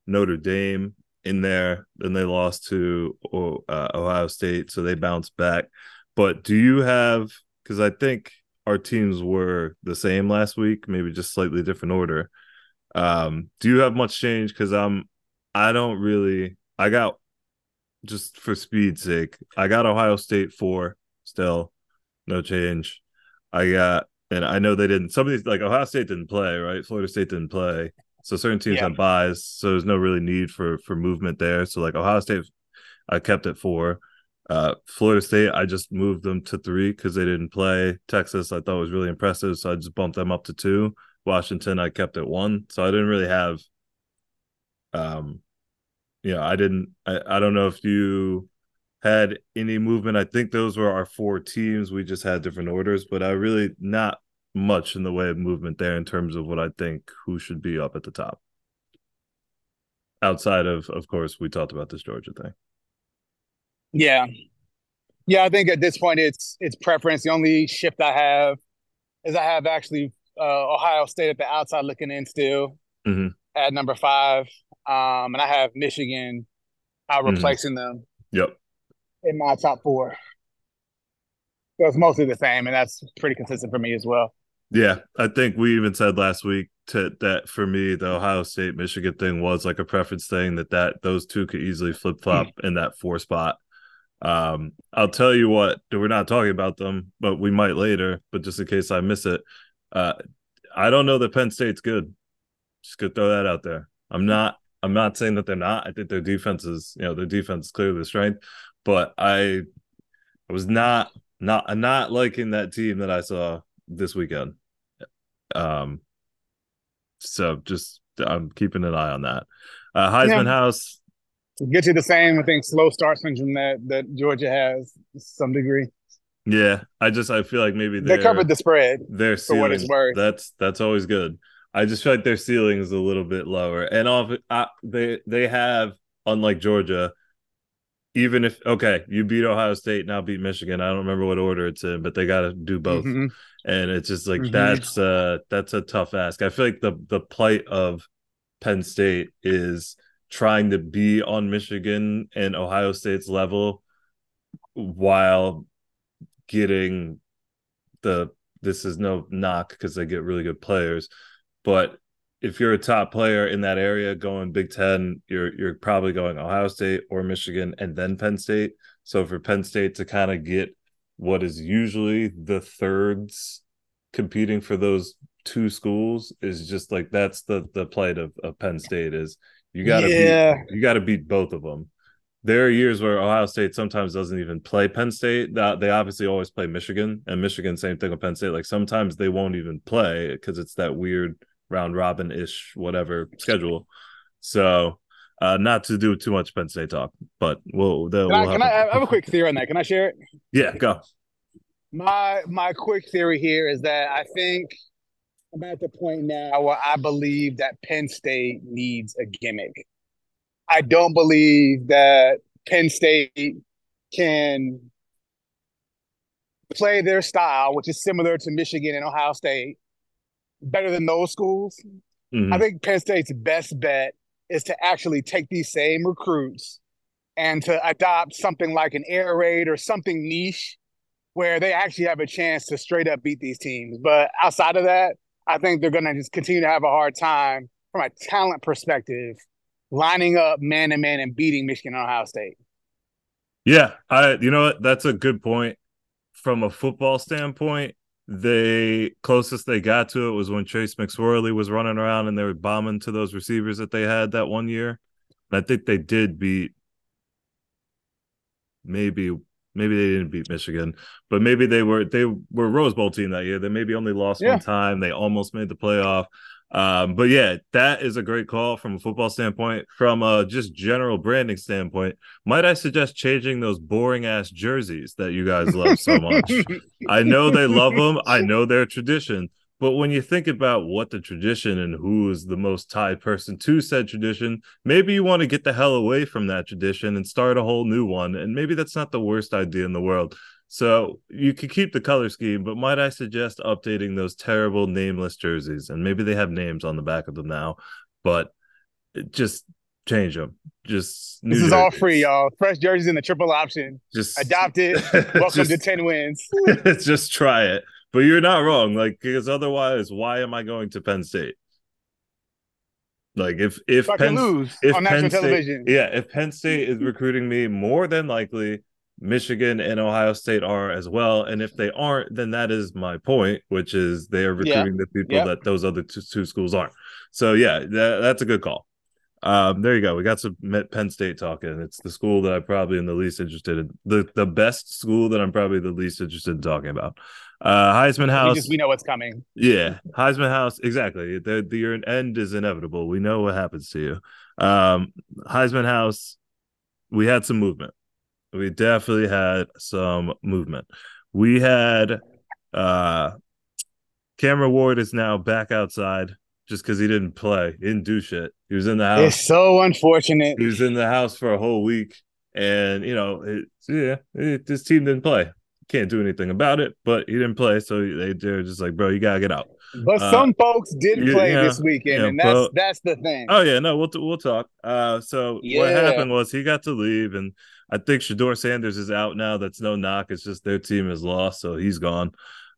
Speaker 1: Notre Dame in there. Then they lost to uh, Ohio State, so they bounced back. But do you have? Because I think our teams were the same last week, maybe just slightly different order. Um, do you have much change? Because I'm, I don't really. I got just for speed's sake, I got Ohio State four still, no change. I got, and I know they didn't. Some of these like Ohio State didn't play, right? Florida State didn't play. So certain teams yeah. have buys, so there's no really need for for movement there. So like Ohio State, I kept it four. Uh, Florida State, I just moved them to three because they didn't play. Texas, I thought was really impressive, so I just bumped them up to two. Washington, I kept it one, so I didn't really have. Um, know, I didn't. I, I don't know if you had any movement. I think those were our four teams. We just had different orders, but I really not much in the way of movement there in terms of what I think who should be up at the top. Outside of, of course, we talked about this Georgia thing.
Speaker 2: Yeah, yeah. I think at this point it's it's preference. The only shift I have is I have actually uh, Ohio State at the outside looking in still mm-hmm. at number five, um, and I have Michigan out mm-hmm. replacing mm-hmm. them.
Speaker 1: Yep.
Speaker 2: In my top four. So it's mostly the same, and that's pretty consistent for me as well.
Speaker 1: Yeah, I think we even said last week to, that for me the Ohio State Michigan thing was like a preference thing that that those two could easily flip flop mm. in that four spot. Um, I'll tell you what, we're not talking about them, but we might later. But just in case I miss it, uh, I don't know that Penn State's good. Just could throw that out there. I'm not. I'm not saying that they're not. I think their defense is, you know, their defense is clearly the strength. But I, I was not not not liking that team that I saw this weekend. Um, so just I'm keeping an eye on that. Uh, Heisman yeah. House
Speaker 2: get you the same. I think slow start syndrome that that Georgia has some degree.
Speaker 1: Yeah, I just I feel like maybe
Speaker 2: they covered the spread.
Speaker 1: Their ceiling, for what it's worth. That's that's always good. I just feel like their ceiling is a little bit lower, and off uh, they they have unlike Georgia. Even if okay, you beat Ohio State, now beat Michigan. I don't remember what order it's in, but they got to do both. Mm-hmm and it's just like mm-hmm. that's uh that's a tough ask. I feel like the the plight of Penn State is trying to be on Michigan and Ohio State's level while getting the this is no knock because they get really good players, but if you're a top player in that area going Big Ten, you're you're probably going Ohio State or Michigan and then Penn State. So for Penn State to kind of get what is usually the thirds competing for those two schools is just like that's the the plight of, of Penn State is you gotta yeah. beat, you gotta beat both of them. There are years where Ohio State sometimes doesn't even play Penn State. They obviously always play Michigan and Michigan same thing with Penn State. Like sometimes they won't even play because it's that weird round robin ish whatever schedule. So uh, not to do too much Penn State talk, but we'll.
Speaker 2: Can, we'll I, can I, I have a quick theory on that? Can I share it?
Speaker 1: Yeah, go.
Speaker 2: My my quick theory here is that I think I'm at the point now where I believe that Penn State needs a gimmick. I don't believe that Penn State can play their style, which is similar to Michigan and Ohio State, better than those schools. Mm-hmm. I think Penn State's best bet is to actually take these same recruits and to adopt something like an air raid or something niche where they actually have a chance to straight up beat these teams. But outside of that, I think they're going to just continue to have a hard time from a talent perspective lining up man to man and beating Michigan and Ohio State.
Speaker 1: Yeah, I you know what that's a good point from a football standpoint. They closest they got to it was when Trace McSorley was running around and they were bombing to those receivers that they had that one year. And I think they did beat maybe maybe they didn't beat Michigan, but maybe they were they were Rose Bowl team that year. They maybe only lost yeah. one time. They almost made the playoff. Um, but yeah, that is a great call from a football standpoint. From a just general branding standpoint, might I suggest changing those boring ass jerseys that you guys love so much? I know they love them. I know they're tradition. But when you think about what the tradition and who is the most tied person to said tradition, maybe you want to get the hell away from that tradition and start a whole new one. And maybe that's not the worst idea in the world. So you could keep the color scheme, but might I suggest updating those terrible nameless jerseys? And maybe they have names on the back of them now, but uh, just change them. Just
Speaker 2: this is jerseys. all free, y'all. Fresh jerseys in the triple option. Just adopt it. Welcome just, to ten wins.
Speaker 1: just try it. But you're not wrong. Like because otherwise, why am I going to Penn State? Like if if
Speaker 2: Penn, lose if on Penn national
Speaker 1: State,
Speaker 2: television,
Speaker 1: yeah, if Penn State is recruiting me, more than likely Michigan and Ohio State are as well. And if they aren't, then that is my point, which is they are recruiting yeah. the people yep. that those other two, two, schools aren't. So yeah, that, that's a good call. Um, there you go. We got some Penn State talking. It's the school that I probably am the least interested in. The the best school that I'm probably the least interested in talking about. Uh, Heisman House. We,
Speaker 2: just, we know what's coming.
Speaker 1: Yeah, Heisman House. Exactly. The the your end is inevitable. We know what happens to you. Um, Heisman House. We had some movement we definitely had some movement. We had uh Cameron Ward is now back outside just because he didn't play, he didn't do shit. He was in the house.
Speaker 2: It's so unfortunate.
Speaker 1: He was in the house for a whole week, and you know, it, yeah, it, this team didn't play. Can't do anything about it, but he didn't play, so they they're just like, bro, you gotta get out.
Speaker 2: But uh, some folks did play yeah, this weekend, yeah, and that's but, that's the thing.
Speaker 1: Oh yeah, no, we'll we'll talk. Uh, so yeah. what happened was he got to leave, and I think Shedeur Sanders is out now. That's no knock. It's just their team is lost, so he's gone.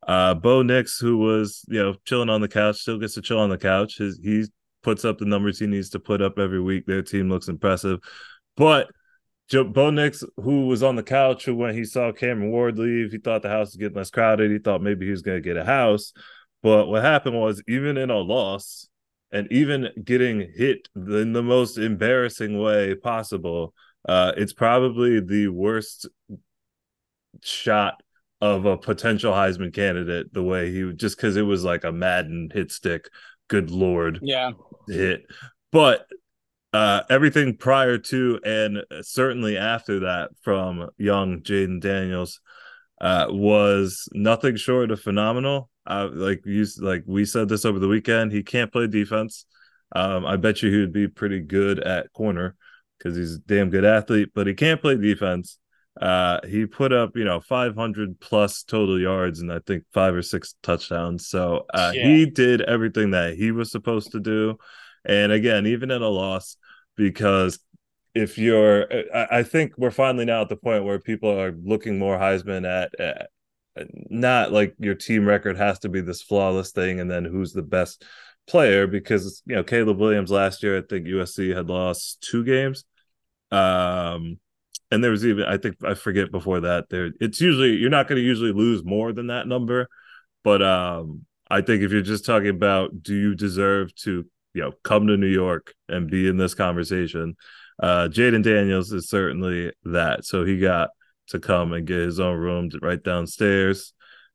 Speaker 1: Uh, Bo Nix, who was you know chilling on the couch, still gets to chill on the couch. His he puts up the numbers he needs to put up every week. Their team looks impressive, but Joe, Bo Nix, who was on the couch, when he saw Cameron Ward leave, he thought the house was getting less crowded. He thought maybe he was going to get a house, but what happened was even in a loss, and even getting hit in the most embarrassing way possible uh, it's probably the worst shot of a potential Heisman candidate. The way he just because it was like a Madden hit stick. Good lord,
Speaker 2: yeah,
Speaker 1: hit. But uh, everything prior to and certainly after that from young Jayden Daniels uh, was nothing short of phenomenal. Uh, like you, like we said this over the weekend, he can't play defense. Um, I bet you he would be pretty good at corner because he's a damn good athlete, but he can't play defense. Uh, he put up, you know, 500 plus total yards and I think five or six touchdowns. So uh, yeah. he did everything that he was supposed to do. And again, even at a loss, because if you're, I, I think we're finally now at the point where people are looking more Heisman at, at not like your team record has to be this flawless thing and then who's the best player because you know Caleb Williams last year I think USC had lost two games um and there was even I think I forget before that there it's usually you're not going to usually lose more than that number but um I think if you're just talking about do you deserve to you know come to New York and be in this conversation uh Jayden Daniels is certainly that so he got to come and get his own room right downstairs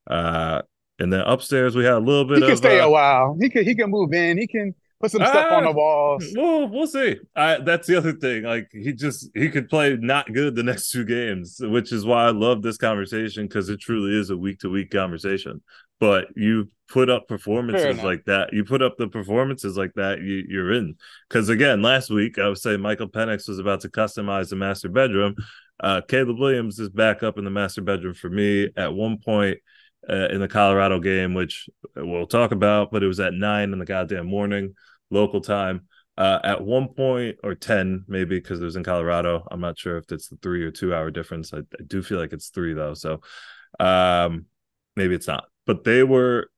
Speaker 1: uh and then upstairs we had a little bit.
Speaker 2: He can
Speaker 1: of,
Speaker 2: stay uh, a while. He can he can move in. He can put some stuff on the ah, walls.
Speaker 1: Well, we'll see. I, that's the other thing. Like he just he could play not good the next two games, which is why I love this conversation because it truly is a week to week conversation. But you put up performances like that. You put up the performances like that. You, you're in. Because again, last week I was saying Michael Penix was about to customize the master bedroom. Uh, Caleb Williams is back up in the master bedroom for me. At one point, uh, in the Colorado game, which we'll talk about, but it was at nine in the goddamn morning local time. Uh, at one point or 10, maybe because it was in Colorado. I'm not sure if it's the three or two hour difference. I, I do feel like it's three though. So um, maybe it's not. But they were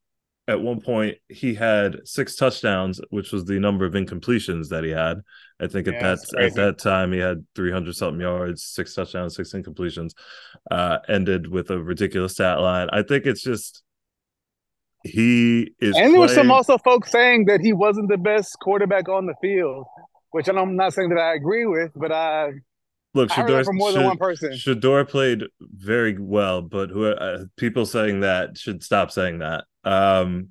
Speaker 1: at one point he had six touchdowns, which was the number of incompletions that he had. I think yeah, at that at that time he had 300 something yards, six touchdowns, six incompletions. Uh, ended with a ridiculous stat line. I think it's just he is.
Speaker 2: And there was some also folks saying that he wasn't the best quarterback on the field, which I'm not saying that I agree with, but I
Speaker 1: look, Shedeur,
Speaker 2: from more than one person.
Speaker 1: Shedeur played very well, but who uh, people saying that should stop saying that. Um,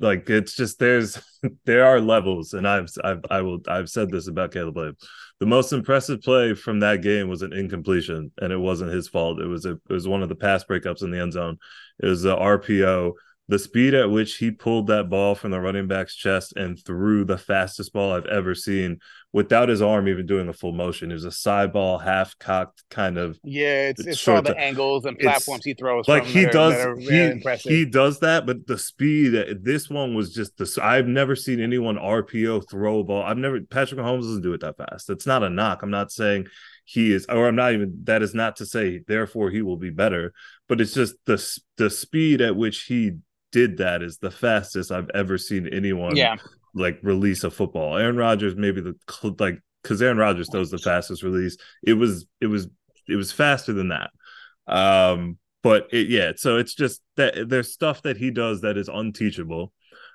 Speaker 1: like it's just there's there are levels, and I've I've I will I've said this about Caleb Williams. The most impressive play from that game was an incompletion, and it wasn't his fault. It was a it was one of the pass breakups in the end zone. It was a RPO the speed at which he pulled that ball from the running back's chest and threw the fastest ball I've ever seen without his arm even doing a full motion. It was a side ball, half cocked kind of.
Speaker 2: Yeah, it's, it's all the angles and platforms he throws.
Speaker 1: Like he does, he, he does that, but the speed. Uh, this one was just the. I've never seen anyone RPO throw a ball. I've never. Patrick Mahomes doesn't do it that fast. It's not a knock. I'm not saying he is, or I'm not even. That is not to say therefore he will be better, but it's just the the speed at which he did that is the fastest I've ever seen anyone
Speaker 2: yeah.
Speaker 1: like release a football. Aaron Rodgers maybe the like because Aaron Rodgers throws the fastest release. It was it was it was faster than that. Um, but it, yeah, so it's just that there's stuff that he does that is unteachable.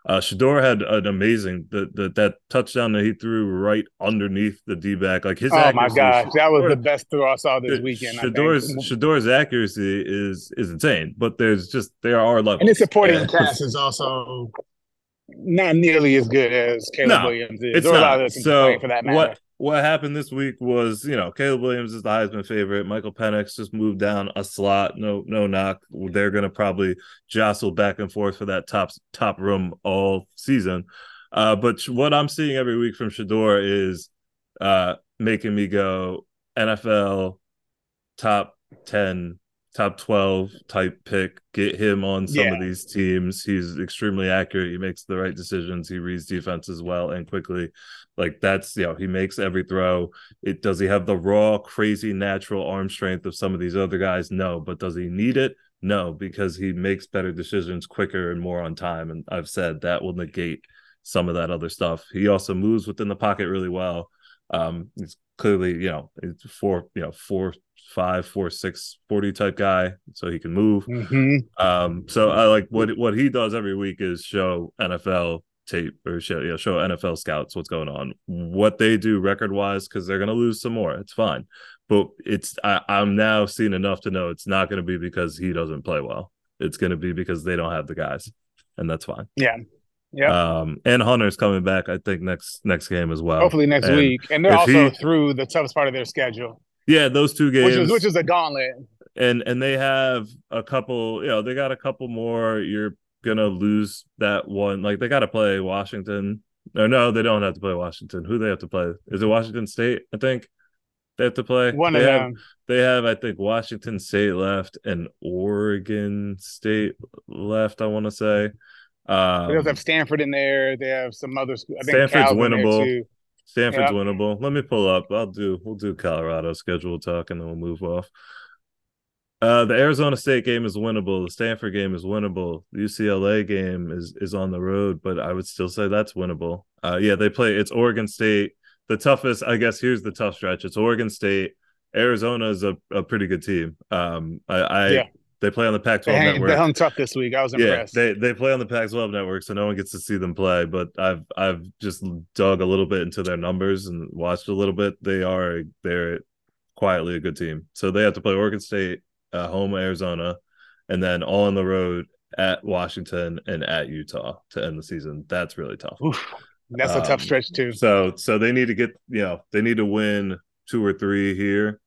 Speaker 1: Uh, Shedeur had an amazing the, the that touchdown that he threw right underneath the D back. Like his
Speaker 2: oh my gosh, that was the best throw I saw this weekend.
Speaker 1: Shedeur's Shedeur's accuracy is is insane, but there's just there are levels.
Speaker 2: And his supporting yeah. cast is also not nearly as good as Caleb no, Williams is.
Speaker 1: It's not. So for that matter. what what happened this week was, you know, Caleb Williams is the Heisman favorite. Michael Penix just moved down a slot. No, no knock. They're gonna probably jostle back and forth for that top top room all season. Uh, but what I'm seeing every week from Shedeur is uh, making me go NFL top ten top 12 type pick get him on some yeah. of these teams. He's extremely accurate. He makes the right decisions. He reads defenses well and quickly. Like that's you know he makes every throw. It does he have the raw crazy natural arm strength of some of these other guys? No. But does he need it? No because he makes better decisions quicker and more on time. And i've said that will negate some of that other stuff. He also moves within the pocket really well. Um he's clearly you know it's four you know four five, four, six, 40 type guy, so he can move.
Speaker 2: Mm-hmm.
Speaker 1: Um, so I like what what he does every week is show NFL tape or show you know, show NFL scouts what's going on, what they do record wise, because they're gonna lose some more. It's fine. But it's I, I'm now seeing enough to know it's not gonna be because he doesn't play well. It's gonna be because they don't have the guys. And that's fine.
Speaker 2: Yeah. Yeah.
Speaker 1: Um, and Hunter's coming back, I think, next next game as well.
Speaker 2: Hopefully next
Speaker 1: and
Speaker 2: week. And they're also he, through the toughest part of their schedule.
Speaker 1: Yeah, those two games,
Speaker 2: which is which is a gauntlet.
Speaker 1: And and they have a couple. You know, they got a couple more. You're gonna lose that one. Like they got to play Washington. Or no, they don't have to play Washington. Who they have to play? Is it Washington State? I think they have to play.
Speaker 2: One
Speaker 1: they
Speaker 2: of
Speaker 1: have,
Speaker 2: them.
Speaker 1: They have, I think, Washington State left and Oregon State left. I want to say. Um,
Speaker 2: they also have Stanford in there. They have some other. schools.
Speaker 1: Stanford's winnable. Stanford's winnable. Let me pull up. I'll do. We'll do Colorado schedule talk, and then we'll move off. Uh, the Arizona State game is winnable. The Stanford game is winnable. The UCLA game is is on the road, but I would still say that's winnable. Uh, yeah, they play. It's Oregon State. The toughest, I guess. Here's the tough stretch. It's Oregon State. Arizona is a, a pretty good team. Um, I, I yeah. They play on the Pac-12
Speaker 2: they
Speaker 1: network.
Speaker 2: They hung tough this week. I was impressed.
Speaker 1: Yeah, they they play on the Pac-12 network, so no one gets to see them play. But I've I've just dug a little bit into their numbers and watched a little bit. They are they're quietly a good team. So they have to play Oregon State, uh, home Arizona, and then all on the road at Washington and at Utah to end the season. That's really tough.
Speaker 2: Oof, that's um, a tough um, stretch too.
Speaker 1: So so they need to get you know they need to win two or three here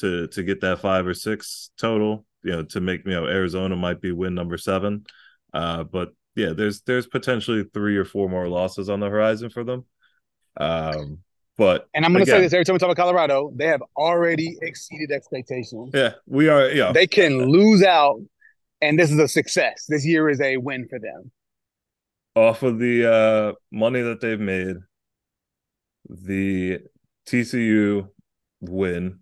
Speaker 1: to to get that five or six total you know to make you know Arizona might be win number seven, uh, but yeah, there's there's potentially three or four more losses on the horizon for them. Um, but
Speaker 2: and I'm going to say this every time we talk about Colorado, they have already exceeded expectations.
Speaker 1: Yeah, we are. Yeah,
Speaker 2: they can lose out, and this is a success. This year is a win for them.
Speaker 1: Off of the uh, money that they've made, the TCU win,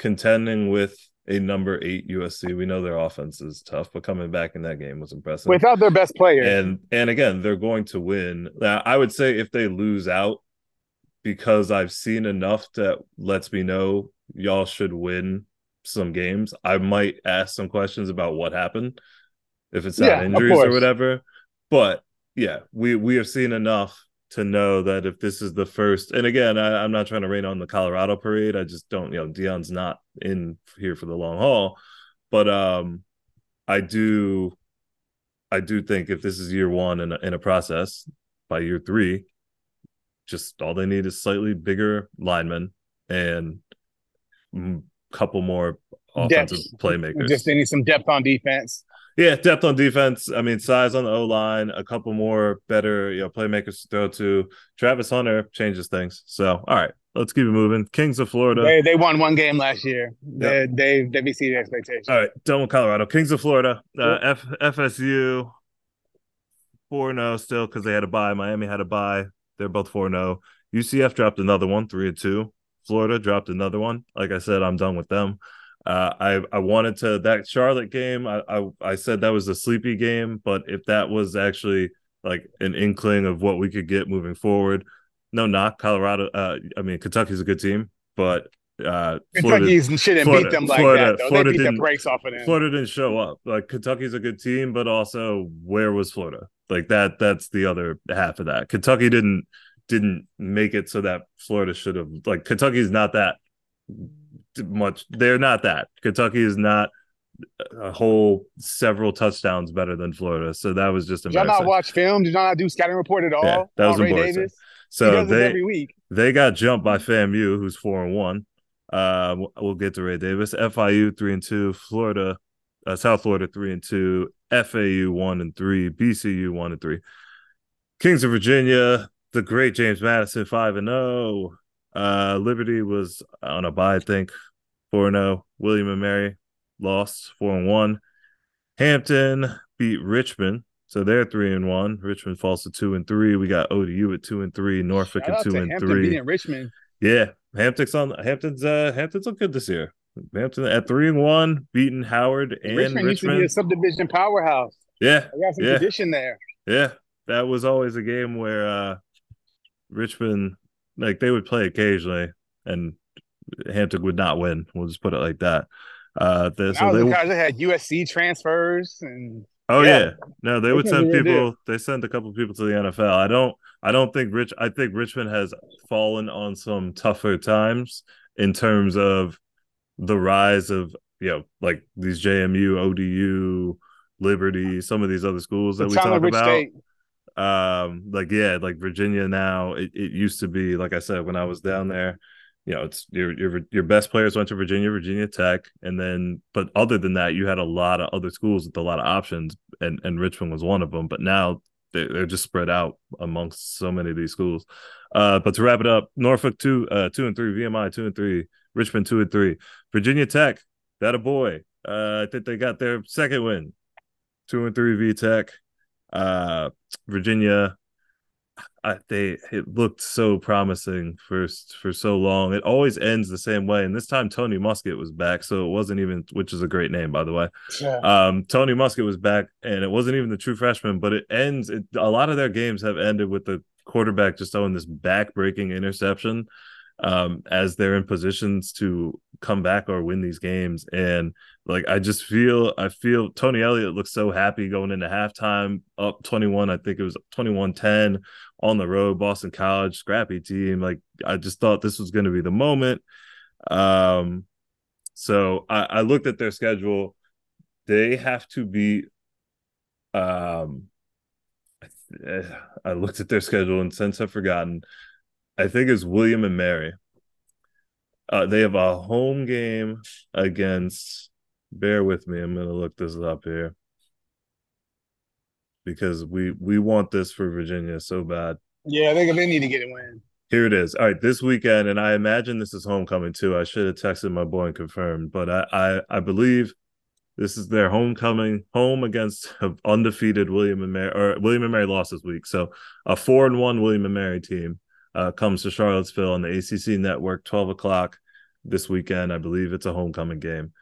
Speaker 1: contending with a number eight USC. We know their offense is tough, but coming back in that game was impressive.
Speaker 2: Without their best player.
Speaker 1: And and again, they're going to win. Now, I would say if they lose out, because I've seen enough that lets me know y'all should win some games. I might ask some questions about what happened, if it's not yeah, injuries or whatever. But yeah, we we have seen enough to know that if this is the first, and again, I, am not trying to rain on the Colorado parade. I just don't, you know, Deion's not in here for the long haul, but um, I do, I do think if this is year one in a, in a process, by year three, just all they need is slightly bigger linemen and a couple more offensive depth. playmakers.
Speaker 2: Just they need some depth on defense.
Speaker 1: Yeah, depth on defense. I mean, size on the O line, a couple more better, you know, playmakers to throw to. Travis Hunter changes things. So, all right, let's keep it moving. Kings of Florida.
Speaker 2: They, they won one game last year. They yep. they they exceeded expectations.
Speaker 1: All right, done with Colorado. Kings of Florida. Uh, F, FSU four zero oh still because they had a buy. Miami had a buy. They're both four zero. Oh. UCF dropped another one, three and two. Florida dropped another one. Like I said, I'm done with them. Uh, I I wanted to that Charlotte game. I, I I said that was a sleepy game, but if that was actually like an inkling of what we could get moving forward, no knock. Colorado. Uh, I mean Kentucky's a good team, but uh,
Speaker 2: Kentucky's shouldn't Florida, beat them like Florida, that. Though. Florida they beat the brakes off of them.
Speaker 1: Florida didn't show up. Like Kentucky's a good team, but also where was Florida? Like that. That's the other half of that. Kentucky didn't didn't make it so that Florida should have. Like Kentucky's not that much. They're not that. Kentucky is not a whole several touchdowns better than Florida. So that was just
Speaker 2: embarrassing. Did y'all not watch film? Did y'all not do scouting report at all? Yeah,
Speaker 1: that was embarrassing. Davis? So they every week. they got jumped by FAMU, who's four and one. Uh, we'll get to Ray Davis. FIU three and two. Florida, uh, South Florida three and two. FAU one and three. BCU one and three. Kings of Virginia, the great James Madison five and zero. Uh, Liberty was on a bye, I think, 4 0. William and Mary lost 4 and 1. Hampton beat Richmond. So they're three and one. Richmond falls to two and three. We got ODU at two and three. Norfolk Shout at two and Hampton three.
Speaker 2: Richmond.
Speaker 1: Yeah, Hampton's on. Hampton's uh Hampton's look good this year. Hampton at three and one, beating Howard and Richmond. Richmond. used to be
Speaker 2: a subdivision powerhouse.
Speaker 1: Yeah,
Speaker 2: I got some
Speaker 1: yeah.
Speaker 2: tradition there.
Speaker 1: Yeah, that was always a game where uh Richmond like they would play occasionally, and Hampton would not win. We'll just put it like that. Uh,
Speaker 2: the, so they, that had USC transfers and.
Speaker 1: Oh yeah, yeah. no, they, they would send people. They sent a couple people to the NFL. I don't. I don't think Rich. I think Richmond has fallen on some tougher times in terms of the rise of you know like these JMU, ODU, Liberty, some of these other schools that the we talk about. State um like yeah like virginia now it, it used to be like i said when i was down there you know it's your your your best players went to virginia virginia tech and then but other than that you had a lot of other schools with a lot of options and and richmond was one of them but now they're, they're just spread out amongst so many of these schools. Uh but to wrap it up norfolk two uh two and three vmi two and three richmond two and three virginia tech that a boy. Uh i think they got their second win two and three v tech uh, Virginia, I, they it looked so promising for for so long. It always ends the same way, and this time Tony Muskett was back, so it wasn't even, which is a great name by the way. Yeah. Um, Tony Muskett was back, and it wasn't even the true freshman, but it ends. It, a lot of their games have ended with the quarterback just throwing this back-breaking interception um, as they're in positions to come back or win these games. And like I just feel I feel Tony Elliott looks so happy going into halftime up 21. I think it was 21-10 on the road, Boston College, scrappy team. Like I just thought this was gonna be the moment. Um so I, I looked at their schedule. They have to be um I looked at their schedule and since I've forgotten, I think it's William and Mary. Uh, they have a home game against. Bear with me. I'm gonna look this up here because we we want this for Virginia so bad.
Speaker 2: Yeah, they they need to get it win.
Speaker 1: Here it is. All right, this weekend, and I imagine this is homecoming too. I should have texted my boy and confirmed, but I I, I believe this is their homecoming home against undefeated William and Mary or William and Mary lost this week. So a four and one William and Mary team uh, comes to Charlottesville on the ACC network, 12 o'clock this weekend. I believe it's a homecoming game.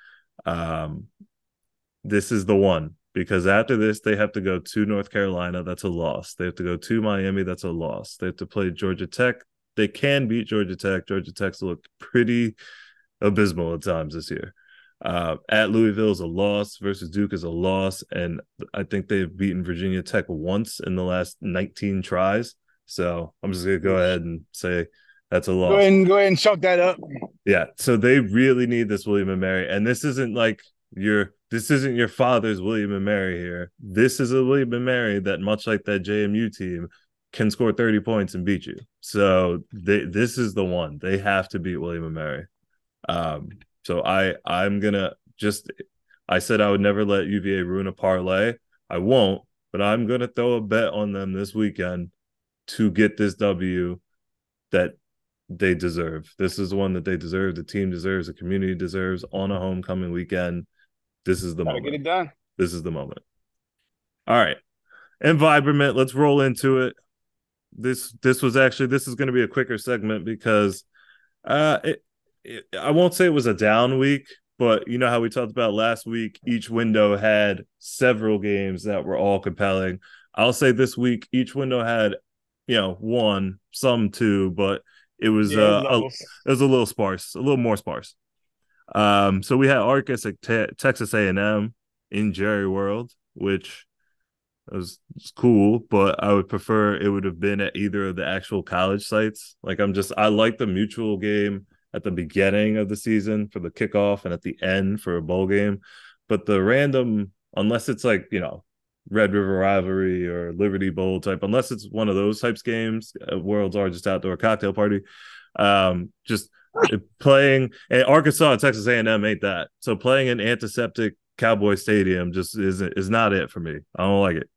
Speaker 1: Um, this is the one because after this, they have to go to North Carolina. That's a loss. They have to go to Miami. That's a loss. They have to play Georgia Tech. They can beat Georgia Tech. Georgia Tech's looked pretty abysmal at times this year. Uh, at Louisville is a loss versus Duke is a loss, and I think they've beaten Virginia Tech once in the last 19 tries. So I'm just gonna go ahead and say that's a loss.
Speaker 2: Go ahead and go ahead and choke that up.
Speaker 1: Yeah. So they really need this William and Mary. And this isn't like your this isn't your father's William and Mary here. This is a William and Mary that, much like that JMU team, can score 30 points and beat you. So they, this is the one. They have to beat William and Mary. Um, so I I'm gonna just I said I would never let UVA ruin a parlay. I won't, but I'm gonna throw a bet on them this weekend to get this W that they deserve. This is the one that they deserve. The team deserves. The community deserves on a homecoming weekend. This is the
Speaker 2: Gotta
Speaker 1: moment.
Speaker 2: get it done.
Speaker 1: This is the moment. All right. Environment, let's roll into it. This this was actually this is going to be a quicker segment because uh it, it, I won't say it was a down week, but you know how we talked about last week each window had several games that were all compelling. I'll say this week each window had you know one, some two, but it was
Speaker 2: Yeah,
Speaker 1: uh, a, it was a little sparse, a little more sparse. Um, so we had Arcus at te- Texas A&M in Jerry World, which was, was cool, but I would prefer it would have been at either of the actual college sites. Like I'm just I like the mutual game at the beginning of the season for the kickoff and at the end for a bowl game, but the random unless it's like you know Red River Rivalry or Liberty Bowl type, unless it's one of those types games, uh, world's largest outdoor cocktail party. Um, just playing and Arkansas and Texas A&M ain't that. So playing an antiseptic Cowboy Stadium just is is not it for me. I don't like it.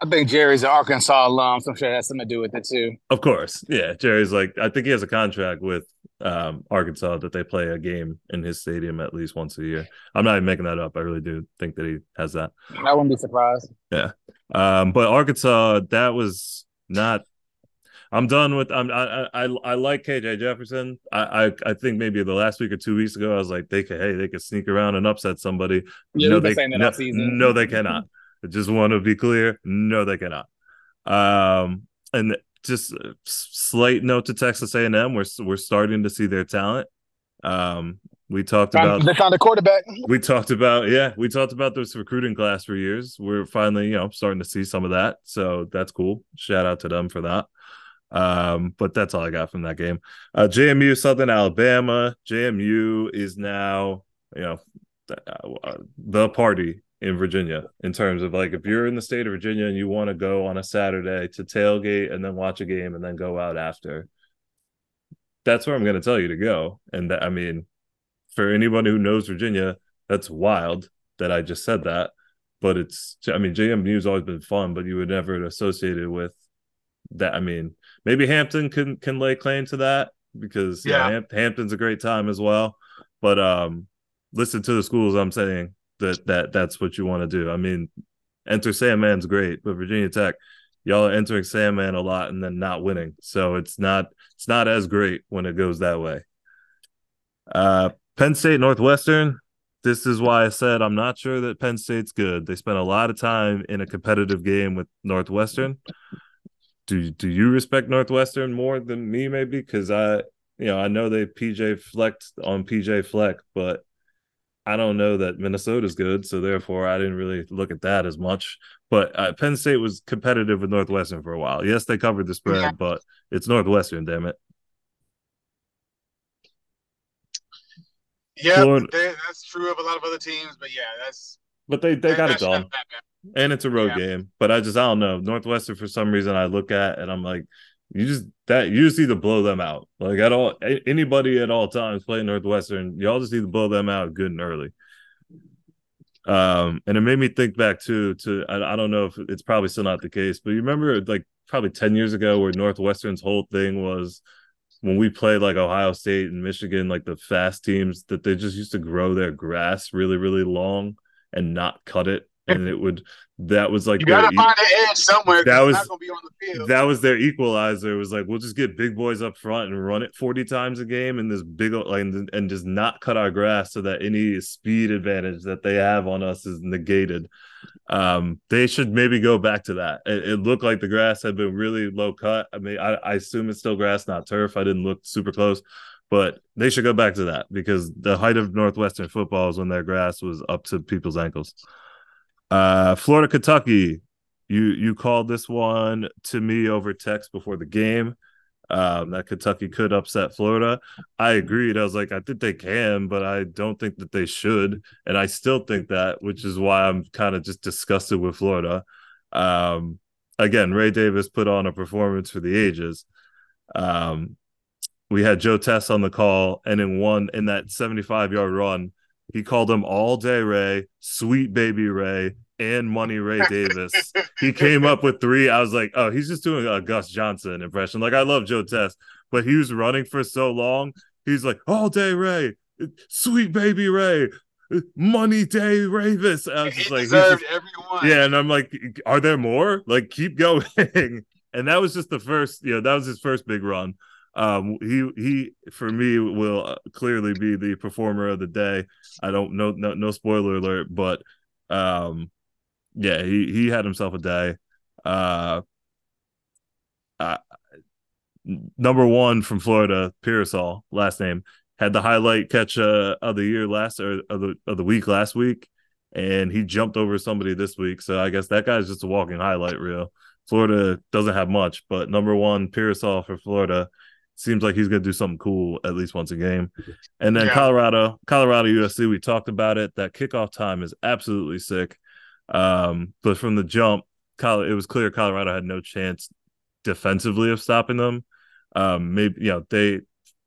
Speaker 2: I think Jerry's an Arkansas alum, so I'm sure it has something to do with it too.
Speaker 1: Of course, yeah. Jerry's like I think he has a contract with um, Arkansas that they play a game in his stadium at least once a year. I'm not even making that up. I really do think that he has that.
Speaker 2: I wouldn't be surprised.
Speaker 1: Yeah, um, but Arkansas, that was not. I'm done with. I'm. I. I. I like KJ Jefferson. I. I. I think maybe the last week or two weeks ago, I was like, they could. Hey, they could sneak around and upset somebody.
Speaker 2: Yeah,
Speaker 1: no, they. no, no, they cannot. I just want to be clear. No, they cannot. Um, and just a slight note to Texas A&M. We're we're starting to see their talent. Um, we talked about
Speaker 2: They found a quarterback.
Speaker 1: we talked about yeah we talked about this recruiting class for years we're finally you know starting to see some of that so that's cool shout out to them for that um but that's all i got from that game uh jmu southern alabama jmu is now you know uh, the party in virginia in terms of like if you're in the state of virginia and you want to go on a saturday to tailgate and then watch a game and then go out after that's where i'm going to tell you to go and that i mean for anyone who knows Virginia, that's wild that I just said that. But it's, I mean, JMU's always been fun, but you would never associate it with that. I mean, maybe Hampton can can lay claim to that because yeah,
Speaker 2: Yeah.
Speaker 1: Hamp- Hampton's a great time as well. But um, listen to the schools. I'm saying that that that's what you want to do. I mean, enter Sandman's great, but Virginia Tech, y'all are entering Sandman a lot and then not winning, so it's not it's not as great when it goes that way. Uh, Penn State Northwestern. This is why I said I'm not sure that Penn State's good. They spent a lot of time in a competitive game with Northwestern. Do do you respect Northwestern more than me, maybe? Because I, you know, I know they PJ flexed on PJ Fleck, but I don't know that Minnesota's good, so therefore I didn't really look at that as much. But uh, Penn State was competitive with Northwestern for a while. Yes, they covered the spread,
Speaker 2: Yeah.
Speaker 1: but it's Northwestern, damn it.
Speaker 3: Yeah,
Speaker 1: Florida-
Speaker 3: they, that's true of a lot of other teams, but yeah, that's
Speaker 1: But they they
Speaker 3: that-
Speaker 1: got it done. and it's a road
Speaker 3: Yeah.
Speaker 1: game. But I just I don't know Northwestern for some reason I look at and I'm like, you just that you just need to blow them out. Like at all anybody at all times playing Northwestern, y'all just need to blow them out good and early. Um, and it made me think back too to I, I don't know if it's probably still not the case, but you remember like probably 10 years ago where Northwestern's whole thing was when we played like Ohio State and Michigan, like the fast teams, that they just used to grow their grass really, really long and not cut it. And it would that was like
Speaker 3: You gotta find the edge somewhere.
Speaker 1: That was-
Speaker 3: gonna be on the field.
Speaker 1: that was their equalizer. It was like we'll just get big boys up front and run it 40 times a game and this big like and, and just not cut our grass so that any speed advantage that they have on us is negated. Um, they should maybe go back to that. It, it looked like the grass had been really low cut. I mean, I, I assume it's still grass, not turf. I didn't look super close, but they should go back to that because the height of Northwestern football is when their grass was up to people's ankles. Uh, Florida, Kentucky. you you called this one to me over text before the game. Um, that Kentucky could upset Florida. I agreed. I was like, I think they can, but I don't think that they should. And I still think that, which is why I'm kind of just disgusted with Florida. Um, again, Ray Davis put on a performance for the ages. Um, we had Joe Tess on the call, and in one in that 75 yard run, he called him all day Ray, sweet baby Ray, and Money Ray Davis. he came up with three. I was like, oh, he's just doing a Gus Johnson impression. Like I love Joe Tess, but he was running for so long. He's like, all day Ray, sweet baby Ray, money day Ravis. I was
Speaker 3: He
Speaker 1: just like,
Speaker 3: deserved
Speaker 1: just-
Speaker 3: everyone.
Speaker 1: yeah, and I'm like, are there more? Like, keep going. and that was just the first. You know, that was his first big run. Um, he he for me will uh, clearly be the performer of the day. I don't know, no, no spoiler alert, but um, yeah, he he had himself a day. Uh, uh number one from Florida, Pearsall, last name, had the highlight catch uh, of the year last or of the of the week last week, and he jumped over somebody this week. So I guess that guy's just a walking highlight reel. Florida doesn't have much, but number one, Pearsall for Florida seems like he's going to do something cool at least once a game. And then
Speaker 3: Yeah.
Speaker 1: Colorado, Colorado USC, we talked about it. That kickoff time is absolutely sick. Um, but from the jump, it was clear Colorado had no chance defensively of stopping them. Um, maybe you know they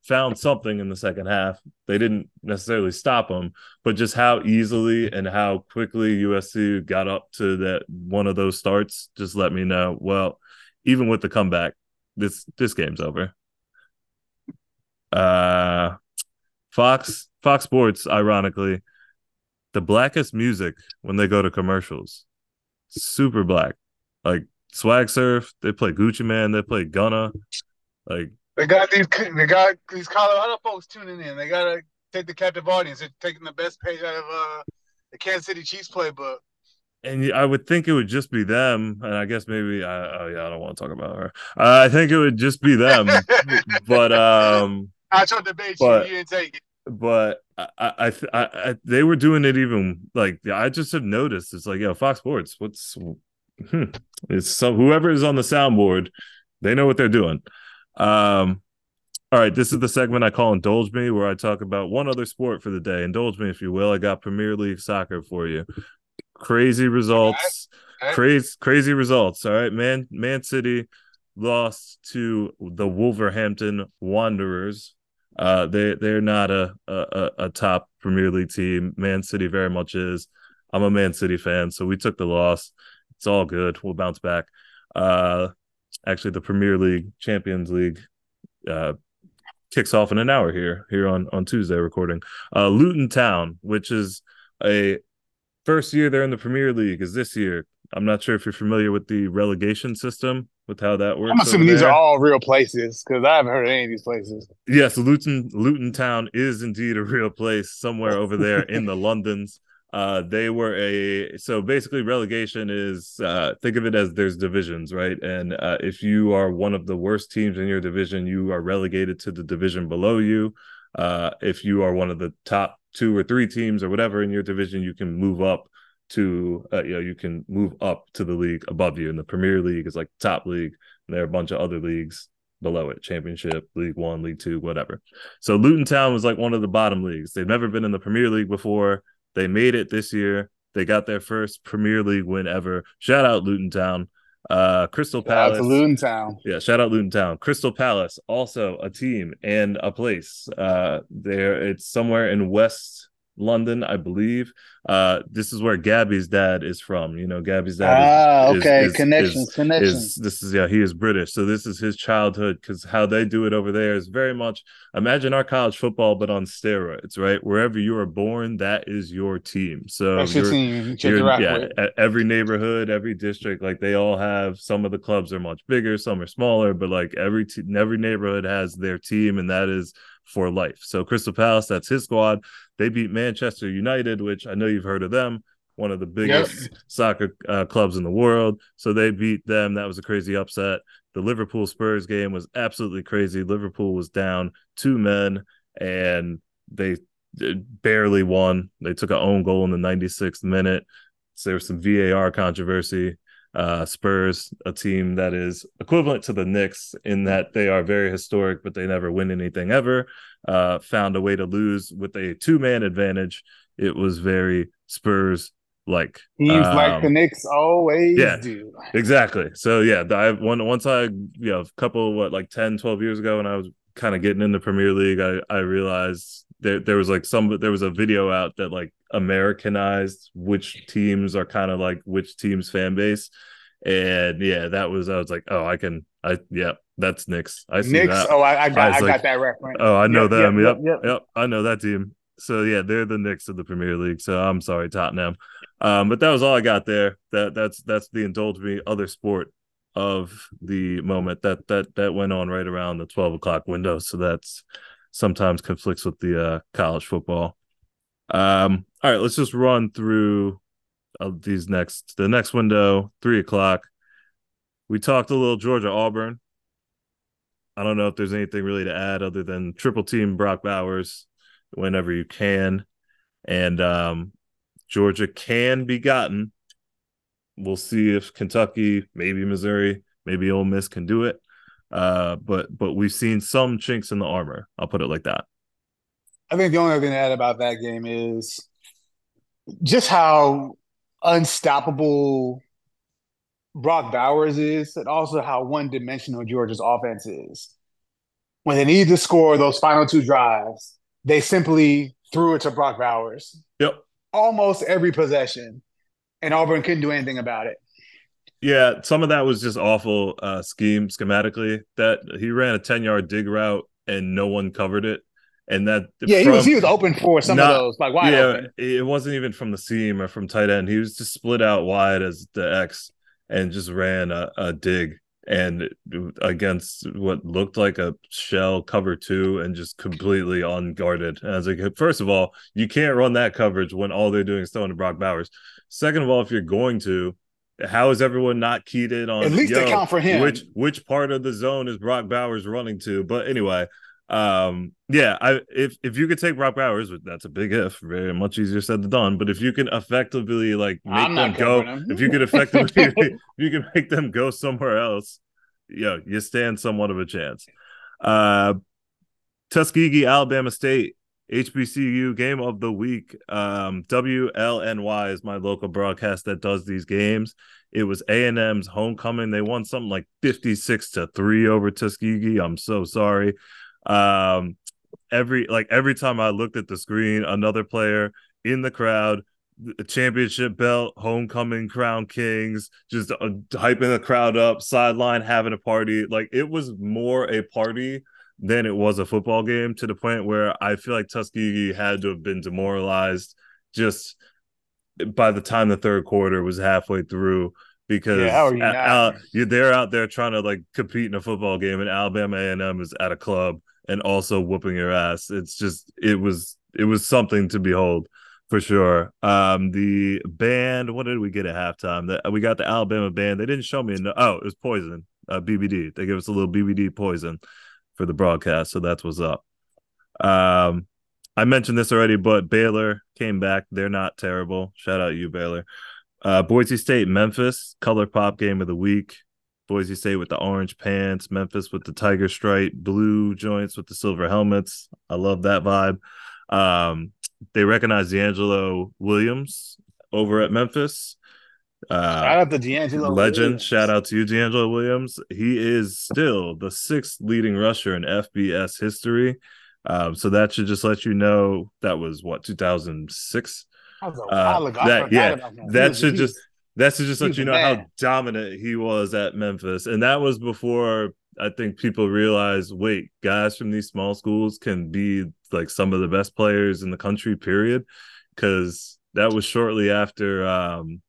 Speaker 1: found something in the second half. They didn't necessarily stop them, but just how easily and how quickly USC got up to that one of those starts just let me know. Well, even with the comeback, this this game's over. Uh, Fox Fox Sports, ironically, the blackest music when they go to commercials, super black. Like Swag Surf, they play Gucci Mane, they play Gunna, like
Speaker 3: They got these. They got these Colorado folks tuning in. They gotta take the captive audience. They're taking the best page out of uh, the Kansas City Chiefs playbook.
Speaker 1: and I would think it would just be them, and I guess maybe I oh yeah I don't want to talk about her. I think it would just be them, but um,
Speaker 3: I tried to debate
Speaker 1: But-
Speaker 3: you. You didn't take it.
Speaker 1: But I I, I, I they were doing it even like I just have noticed it's like yo Fox Sports what's hmm, it's so whoever is on the soundboard they know what they're doing. Um, all right, this is the segment I call Indulge Me, where I talk about one other sport for the day. Indulge me, if you will. I got Premier League soccer for you. Crazy results.
Speaker 3: Okay.
Speaker 1: Crazy, crazy results. All right, man. Man City lost to the Wolverhampton Wanderers. Uh, they they're not a, a a top Premier League team. Man City very much is. I'm a Man City fan, so we took the loss. It's all good. We'll bounce back. Uh, actually, the Premier League, Champions League, uh, kicks off in an hour here here on on Tuesday recording. Uh, Luton Town, which is a first year they're in the Premier League, is this year. I'm not sure if you're familiar with the relegation system, with how that works.
Speaker 2: I'm assuming these are all real places because I haven't heard of any of these places.
Speaker 1: Yes, Luton Luton Town is indeed a real place somewhere over there in the Londons. Uh, they were a so basically relegation is uh, think of it as there's divisions, right? And uh, if you are one of the worst teams in your division, you are relegated to the division below you. Uh, if you are one of the top two or three teams or whatever in your division, you can move up to uh, you know you can move up to the league above you. And the Premier League is like top league, and there are a bunch of other leagues below it championship league one league two whatever so luton town was like one of the bottom leagues they've never been in the premier league before they made it this year they got their first premier league win ever shout out luton town uh crystal palace
Speaker 2: to Luton Town.
Speaker 1: yeah, shout out Luton Town. Crystal Palace, also a team and a place. Uh there it's somewhere in West London, I believe. Uh this is where Gabby's dad is from. You know, Gabby's dad
Speaker 2: Ah,
Speaker 1: is,
Speaker 2: okay.
Speaker 1: is-
Speaker 2: connections,
Speaker 1: is-
Speaker 2: connections.
Speaker 1: is this is yeah he is british so this is his childhood because how they do it over there is very much imagine our college football but on steroids right wherever you are born that is your team so
Speaker 2: your team. You
Speaker 1: yeah, every neighborhood, every district, like they all have. Some of the clubs are much bigger, some are smaller, but like every te- every neighborhood has their team, and that is for life. So Crystal Palace, that's his squad. They beat Manchester United, which I know you've heard of them, one of the biggest soccer uh, clubs in the world. So they beat them. That was a crazy upset. The Liverpool Spurs game was absolutely crazy. Liverpool was down two men, and they barely won. They took an own goal in the 96th minute. So there was some VAR controversy. Uh, Spurs, a team that is equivalent to the Knicks in that they are very historic, but they never win anything ever. Uh, found a way to lose with a two man advantage. It was very Spurs like.
Speaker 2: Teams um, like the Knicks always yeah, do.
Speaker 1: Exactly. So yeah, I one once I you know a couple what like 10, 12 years ago when I was kind of getting into the Premier League, I I realized there there was like some there was a video out that like Americanized which teams are kind of like which team's fan base. And yeah, that was I was like, oh, I can I yeah, that's Knicks. I see Knicks. That.
Speaker 2: Oh, I, I got I, I like, got that reference.
Speaker 1: Oh, I know yep, them. Yep yep, yep, yep, I know that team. So yeah, they're the Knicks of the Premier League. So I'm sorry, Tottenham. Um, but that was all I got there. That that's that's the indulge me other sport of the moment that that that went on right around the 12 o'clock window. So that's sometimes conflicts with the uh, college football. Um, all right, let's just run through uh, these next the next window, three o'clock. We talked a little Georgia Auburn. I don't know if there's anything really to add other than triple team Brock Bowers whenever you can. And um, Georgia can be gotten. We'll see if Kentucky, maybe Missouri, maybe Ole Miss can do it. Uh, but but we've seen some chinks in the armor. I'll put it like that.
Speaker 2: I think the only other thing to add about that game is just how unstoppable Brock Bowers is, and also how one dimensional Georgia's offense is. When they need to score those final two drives, they simply threw it to Brock Bowers.
Speaker 1: Yep.
Speaker 2: Almost every possession, and Auburn couldn't do anything about it.
Speaker 1: Yeah, some of that was just awful uh, scheme schematically. That he ran a ten yard dig route and no one covered it, and that
Speaker 2: yeah, from, he was he was open for some not, of those like wide yeah, open.
Speaker 1: It wasn't even from the seam or from tight end. He was just split out wide as the X and just ran a, a dig and against what looked like a shell cover two and just completely unguarded. And I was like, first of all, you can't run that coverage when all they're doing is throwing to Brock Bowers. Second of all, if you're going to, how is everyone not keyed in on
Speaker 2: at least yo, account for him?
Speaker 1: Which which part of the zone is Brock Bowers running to? But anyway, um, yeah, I if if you could take Brock Bowers, that's a big if, very much easier said than done. But if you can effectively like make them go, if you could effectively if you can make them go somewhere else, yeah, you stand somewhat of a chance. Uh Tuskegee, Alabama State. HBCU game of the week. Um, WLNY is my local broadcast that does these games. It was A&M's homecoming. They won something like 56 to 3 over Tuskegee. I'm so sorry. Um, every like every time I looked at the screen, another player in the crowd, championship belt, homecoming crown kings, just uh, hyping the crowd up, sideline having a party. Like it was more a party than it was a football game to the point where I feel like Tuskegee had to have been demoralized just by the time the third quarter was halfway through because yeah, you they're out there trying to like compete in a football game and Alabama A&M is at a club and also whooping your ass. It's just it was it was something to behold for sure. Um the band, what did we get at halftime? That we got the Alabama band. They didn't show me no oh, it was poison. Uh BBD. They gave us a little BBD poison for the broadcast. So that's what's up. Um, I mentioned this already, but Baylor came back. They're not terrible. Shout out you, Baylor. Uh, Boise State, Memphis, color pop game of the week. Boise State with the orange pants, Memphis with the tiger stripe, blue joints with the silver helmets. I love that vibe. Um, they recognize DeAngelo Williams over at Memphis.
Speaker 2: Uh, shout out to DeAngelo
Speaker 1: legend. Williams. Shout out to you, DeAngelo Williams. He is still the sixth leading rusher in FBS history. Um, so that should just let you know that was what 2006.
Speaker 2: That, uh,
Speaker 1: that yeah, that, that should just that should just let you know how dominant he was at Memphis, and that was before I think people realized, wait, guys from these small schools can be like some of the best players in the country. Period, because that was shortly after um,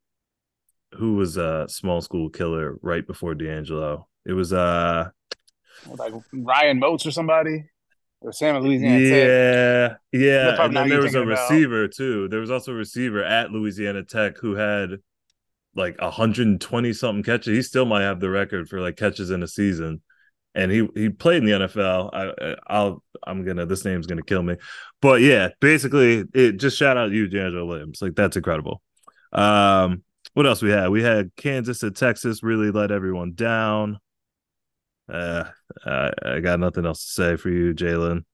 Speaker 1: who was a small school killer right before DeAngelo. It was uh
Speaker 2: like Ryan Moats or somebody. Or Sam
Speaker 1: Louisiana Yeah, Tech. yeah. And then there was a receiver about. too. There was also a receiver at Louisiana Tech who had like 120 something catches. He still might have the record for like catches in a season. And he he played in the NFL. I I'll I'm gonna this name's gonna kill me. But yeah, basically it just shout out you, DeAngelo Williams. Like that's incredible. Um what else we had? We had Kansas and Texas really let everyone down. Uh, I, I got nothing else to say for you, Jalen.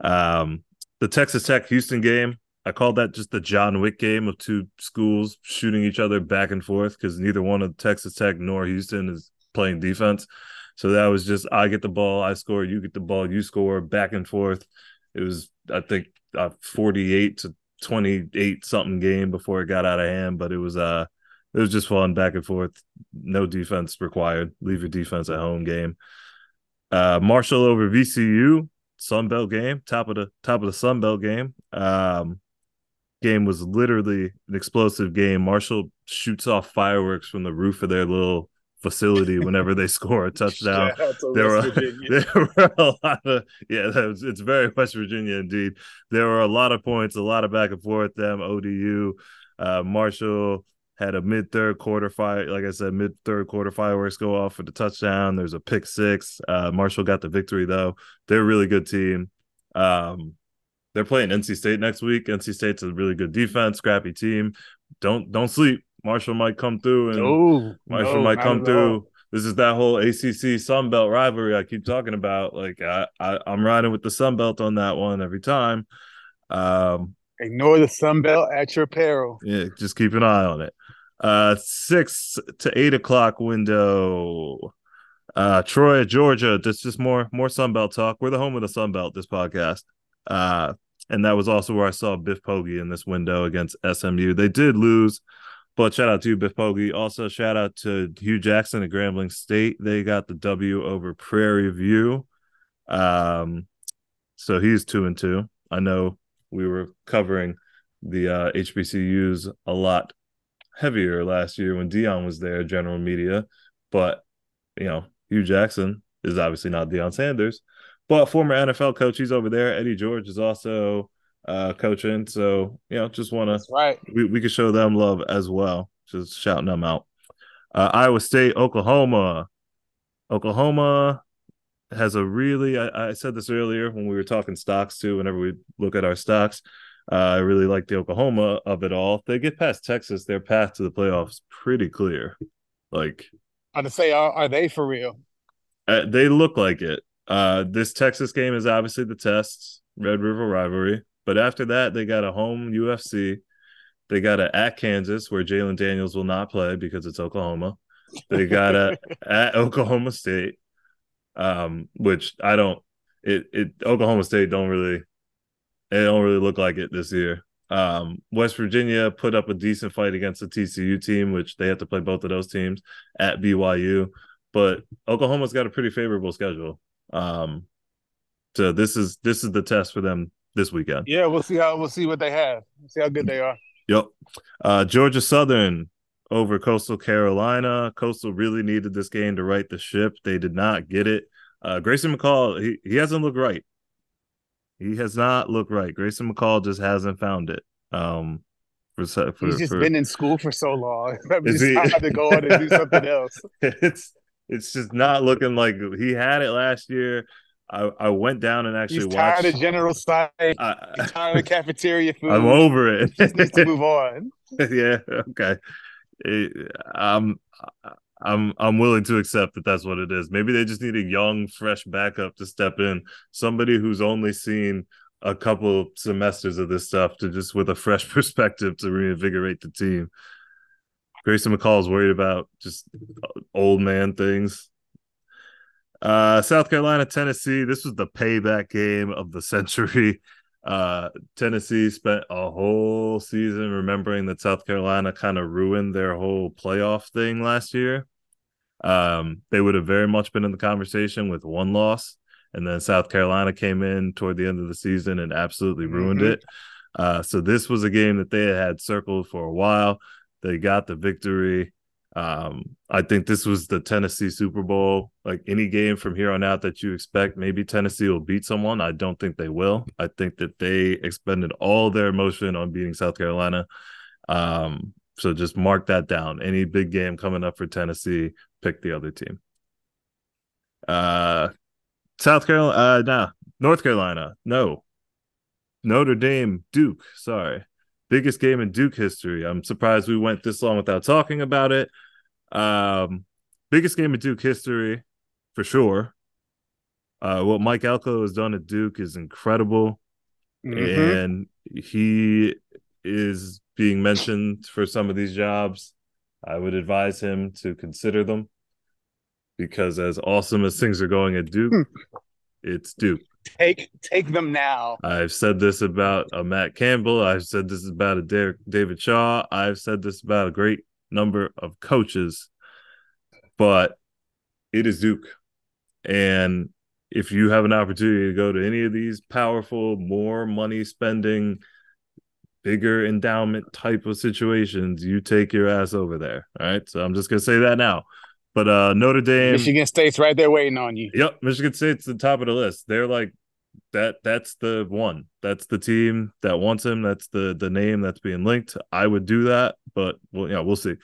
Speaker 1: Um, the Texas Tech Houston game, I called that just the John Wick game of two schools shooting each other back and forth because neither one of Texas Tech nor Houston is playing defense. So that was just I get the ball, I score, you get the ball, you score, back and forth. It was I think a 48 to 28 something game before it got out of hand, but it was uh it was just fun back and forth. No defense required. Leave your defense at home game. Uh Marshall over VCU, Sun Belt game, top of the top of the Sun Belt game. Um game was literally an explosive game. Marshall shoots off fireworks from the roof of their little facility whenever they score a touchdown. There were, there were a lot of yeah, was, it's very West Virginia indeed. There were a lot of points, a lot of back and forth. Them ODU, uh, Marshall had a mid third quarter fire, like I said, mid third quarter fireworks go off for the touchdown. There's a pick six. Uh, Marshall got the victory though. They're a really good team. Um, they're playing NC State next week. NC State's a really good defense, scrappy team. Don't don't sleep. Marshall might come through and
Speaker 2: no,
Speaker 1: Marshall
Speaker 2: no,
Speaker 1: might come through. This is that whole ACC Sun Belt rivalry I keep talking about. Like I, I I'm riding with the Sun Belt on that one every time. Um,
Speaker 2: Ignore the Sun Belt at your peril.
Speaker 1: yeah, just keep an eye on it. Uh, six to eight o'clock window. Uh, Troy, Georgia. That's just more more Sun Belt talk. We're the home of the Sun Belt. This podcast. Uh, and that was also where I saw Biff Poggi in this window against SMU. They did lose, but shout out to you, Biff Poggi. Also, shout out to Hue Jackson at Grambling State. They got the W over Prairie View. Um, so he's two and two. I know we were covering the uh, HBCUs a lot heavier last year when Deion was there, general media. But you know, Hue Jackson is obviously not Deion Sanders, but former NFL coach. He's over there. Eddie George is also uh, coaching. So you know, just want to
Speaker 2: right.
Speaker 1: we we could show them love as well. Just shouting them out. Uh, Iowa State, Oklahoma. Oklahoma has a really. I, I said this earlier when we were talking stocks too. Whenever we look at our stocks, uh, I really like the Oklahoma of it all. If they get past Texas, their path to the playoffs pretty clear. Like
Speaker 2: I'm to say, are, are they for real?
Speaker 1: uh, they look like it. Uh, this Texas game is obviously the test, Red River rivalry. But after that, they got a home UFC. They got a at Kansas where Jalon Daniels will not play because it's Oklahoma. They got a at Oklahoma State, um, which I don't. It it Oklahoma State don't really, it don't really look like it this year. Um, West Virginia put up a decent fight against the TCU team, which they have to play both of those teams at BYU. But Oklahoma's got a pretty favorable schedule. Um, so this is this is the test for them this weekend.
Speaker 2: Yeah, we'll see how we'll see what they have. We'll see how good they are.
Speaker 1: Yep. Uh, Georgia Southern over Coastal Carolina. Coastal really needed this game to right the ship. They did not get it. Uh, Grayson McCall, he, he hasn't looked right. He has not looked right. Grayson McCall just hasn't found it. Um, for, for
Speaker 2: He's just
Speaker 1: for-
Speaker 2: been in school for so long.
Speaker 1: Is
Speaker 2: it's
Speaker 1: he-
Speaker 2: time to go on and do something else.
Speaker 1: it's it's just not looking like he had it last year. I, I went down and actually
Speaker 2: He's tired
Speaker 1: watched.
Speaker 2: of general site.
Speaker 1: I,
Speaker 2: He's tired of cafeteria food.
Speaker 1: I'm over it.
Speaker 2: He just needs to move on.
Speaker 1: yeah. Okay. Eh, I'm I'm I'm willing to accept that that's what it is. Maybe they just need a young, fresh backup to step in. Somebody who's only seen a couple semesters of this stuff to just with a fresh perspective to reinvigorate the team. Grayson McCall is worried about just old man things. Uh, South Carolina, Tennessee. This was the payback game of the century. Uh, Tennessee spent a whole season remembering that South Carolina kind of ruined their whole playoff thing last year. Um, they would have very much been in the conversation with one loss, and then South Carolina came in toward the end of the season and absolutely ruined
Speaker 2: Mhm.
Speaker 1: it. Uh, so this was a game that they had circled for a while. They got the victory. Um, I think this was the Tennessee Super Bowl. Like any game from here on out that you expect, maybe Tennessee will beat someone. I don't think they will. I think that they expended all their emotion on beating South Carolina. Um, so just mark that down. Any big game coming up for Tennessee, pick the other team. Uh, South Carolina, uh, no, North Carolina, no. Notre Dame, Duke. Sorry, biggest game in Duke history. I'm surprised we went this long without talking about it. Um, biggest game in Duke history for sure. Uh, what Mike Elko has done at Duke is incredible, mm-hmm. and he is being mentioned for some of these jobs. I would advise him to consider them because, as awesome as things are going at Duke, hmm. it's Duke.
Speaker 2: Take take them now.
Speaker 1: I've said this about a Matt Campbell. I've said this about a Derek, David Shaw. I've said this about a great number of coaches, but it is Duke, and if you have an opportunity to go to any of these powerful, more money spending, bigger endowment type of situations, you take your ass over there. All right. So I'm just gonna say that now. But uh Notre Dame
Speaker 2: Michigan State's right there waiting on you.
Speaker 1: Yep, Michigan State's the top of the list. They're like that that's the one. That's the team that wants him. That's the the name that's being linked. I would do that, but well, yeah, we'll see.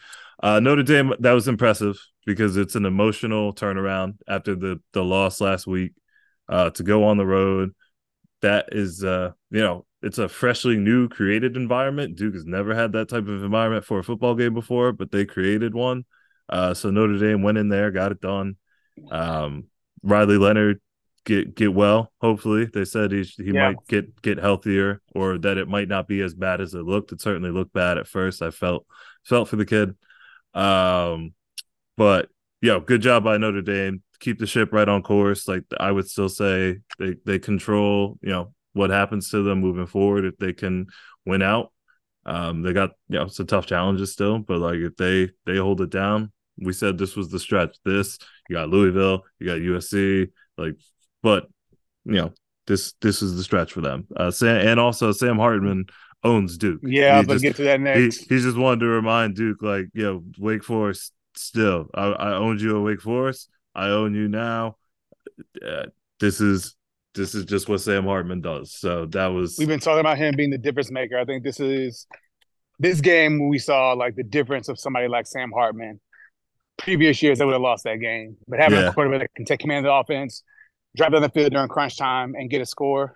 Speaker 1: Uh Notre Dame, that was impressive because it's an emotional turnaround after the the loss last week. Uh to go on the road. That is uh, you know, it's a freshly new created environment. Duke has never had that type of environment for a football game before, but they created one. Uh, so Notre Dame went in there, got it done. Um, Riley Leonard get get well. Hopefully, they said he he yeah. might get get healthier, or that it might not be as bad as it looked. It certainly looked bad at first. I felt felt for the kid. Um, but yeah, good job by Notre Dame. Keep the ship right on course. Like I would still say, they they control. You know what happens to them moving forward if they can win out. Um, they got you know some tough challenges still, but like if they they hold it down, we said this was the stretch. This you got Louisville, you got USC, like, but you know this this is the stretch for them. Uh, Sam, and also Sam Hartman owns Duke.
Speaker 2: Yeah, he but just, get to that next.
Speaker 1: He, he just wanted to remind Duke, like, you know, Wake Forest still. I, I owned you at Wake Forest. I own you now. Uh, this is this is just what Sam Hartman does. So that was
Speaker 2: we've been talking about him being the difference maker. I think this is this game we saw like the difference of somebody like Sam Hartman. Previous years they would have lost that game, but having yeah. a quarterback that can take command of the offense, drive down the field during crunch time, and get a score.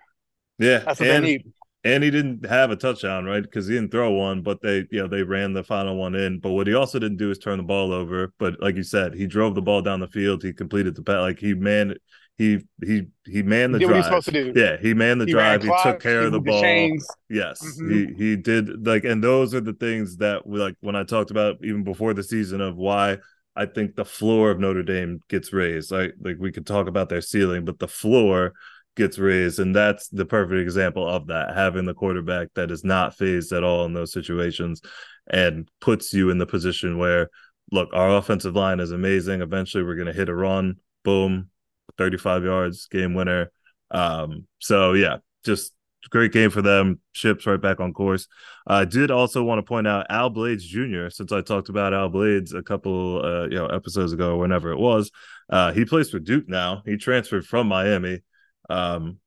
Speaker 1: Yeah,
Speaker 2: that's what and, they need.
Speaker 1: And he didn't have a touchdown, right? Because he didn't throw one, but they, you know, they ran the final one in. But what he also didn't do is turn the ball over. But like you said, he drove the ball down the field. He completed the pass. Like he man, he he he manned the
Speaker 2: he
Speaker 1: drive.
Speaker 2: supposed to do.
Speaker 1: Yeah, he manned the he drive. He took care of the ball. The yes, mm-hmm. he he did like, and those are the things that we like when I talked about even before the season of why I think the floor of Notre Dame gets raised. Like we could talk about their ceiling, but the floor gets raised, and that's the perfect example of that. Having the quarterback that is not phased at all in those situations, and puts you in the position where, look, our offensive line is amazing. Eventually, we're going to hit a run. Boom, 35 yards, game winner. Um, so yeah, just great game for them. Ships right back on course. I did also want to point out Al Blades Jr. Since I talked about Al Blades a couple uh, you know episodes ago, whenever it was, uh, he plays for Duke now. He transferred from Miami, um,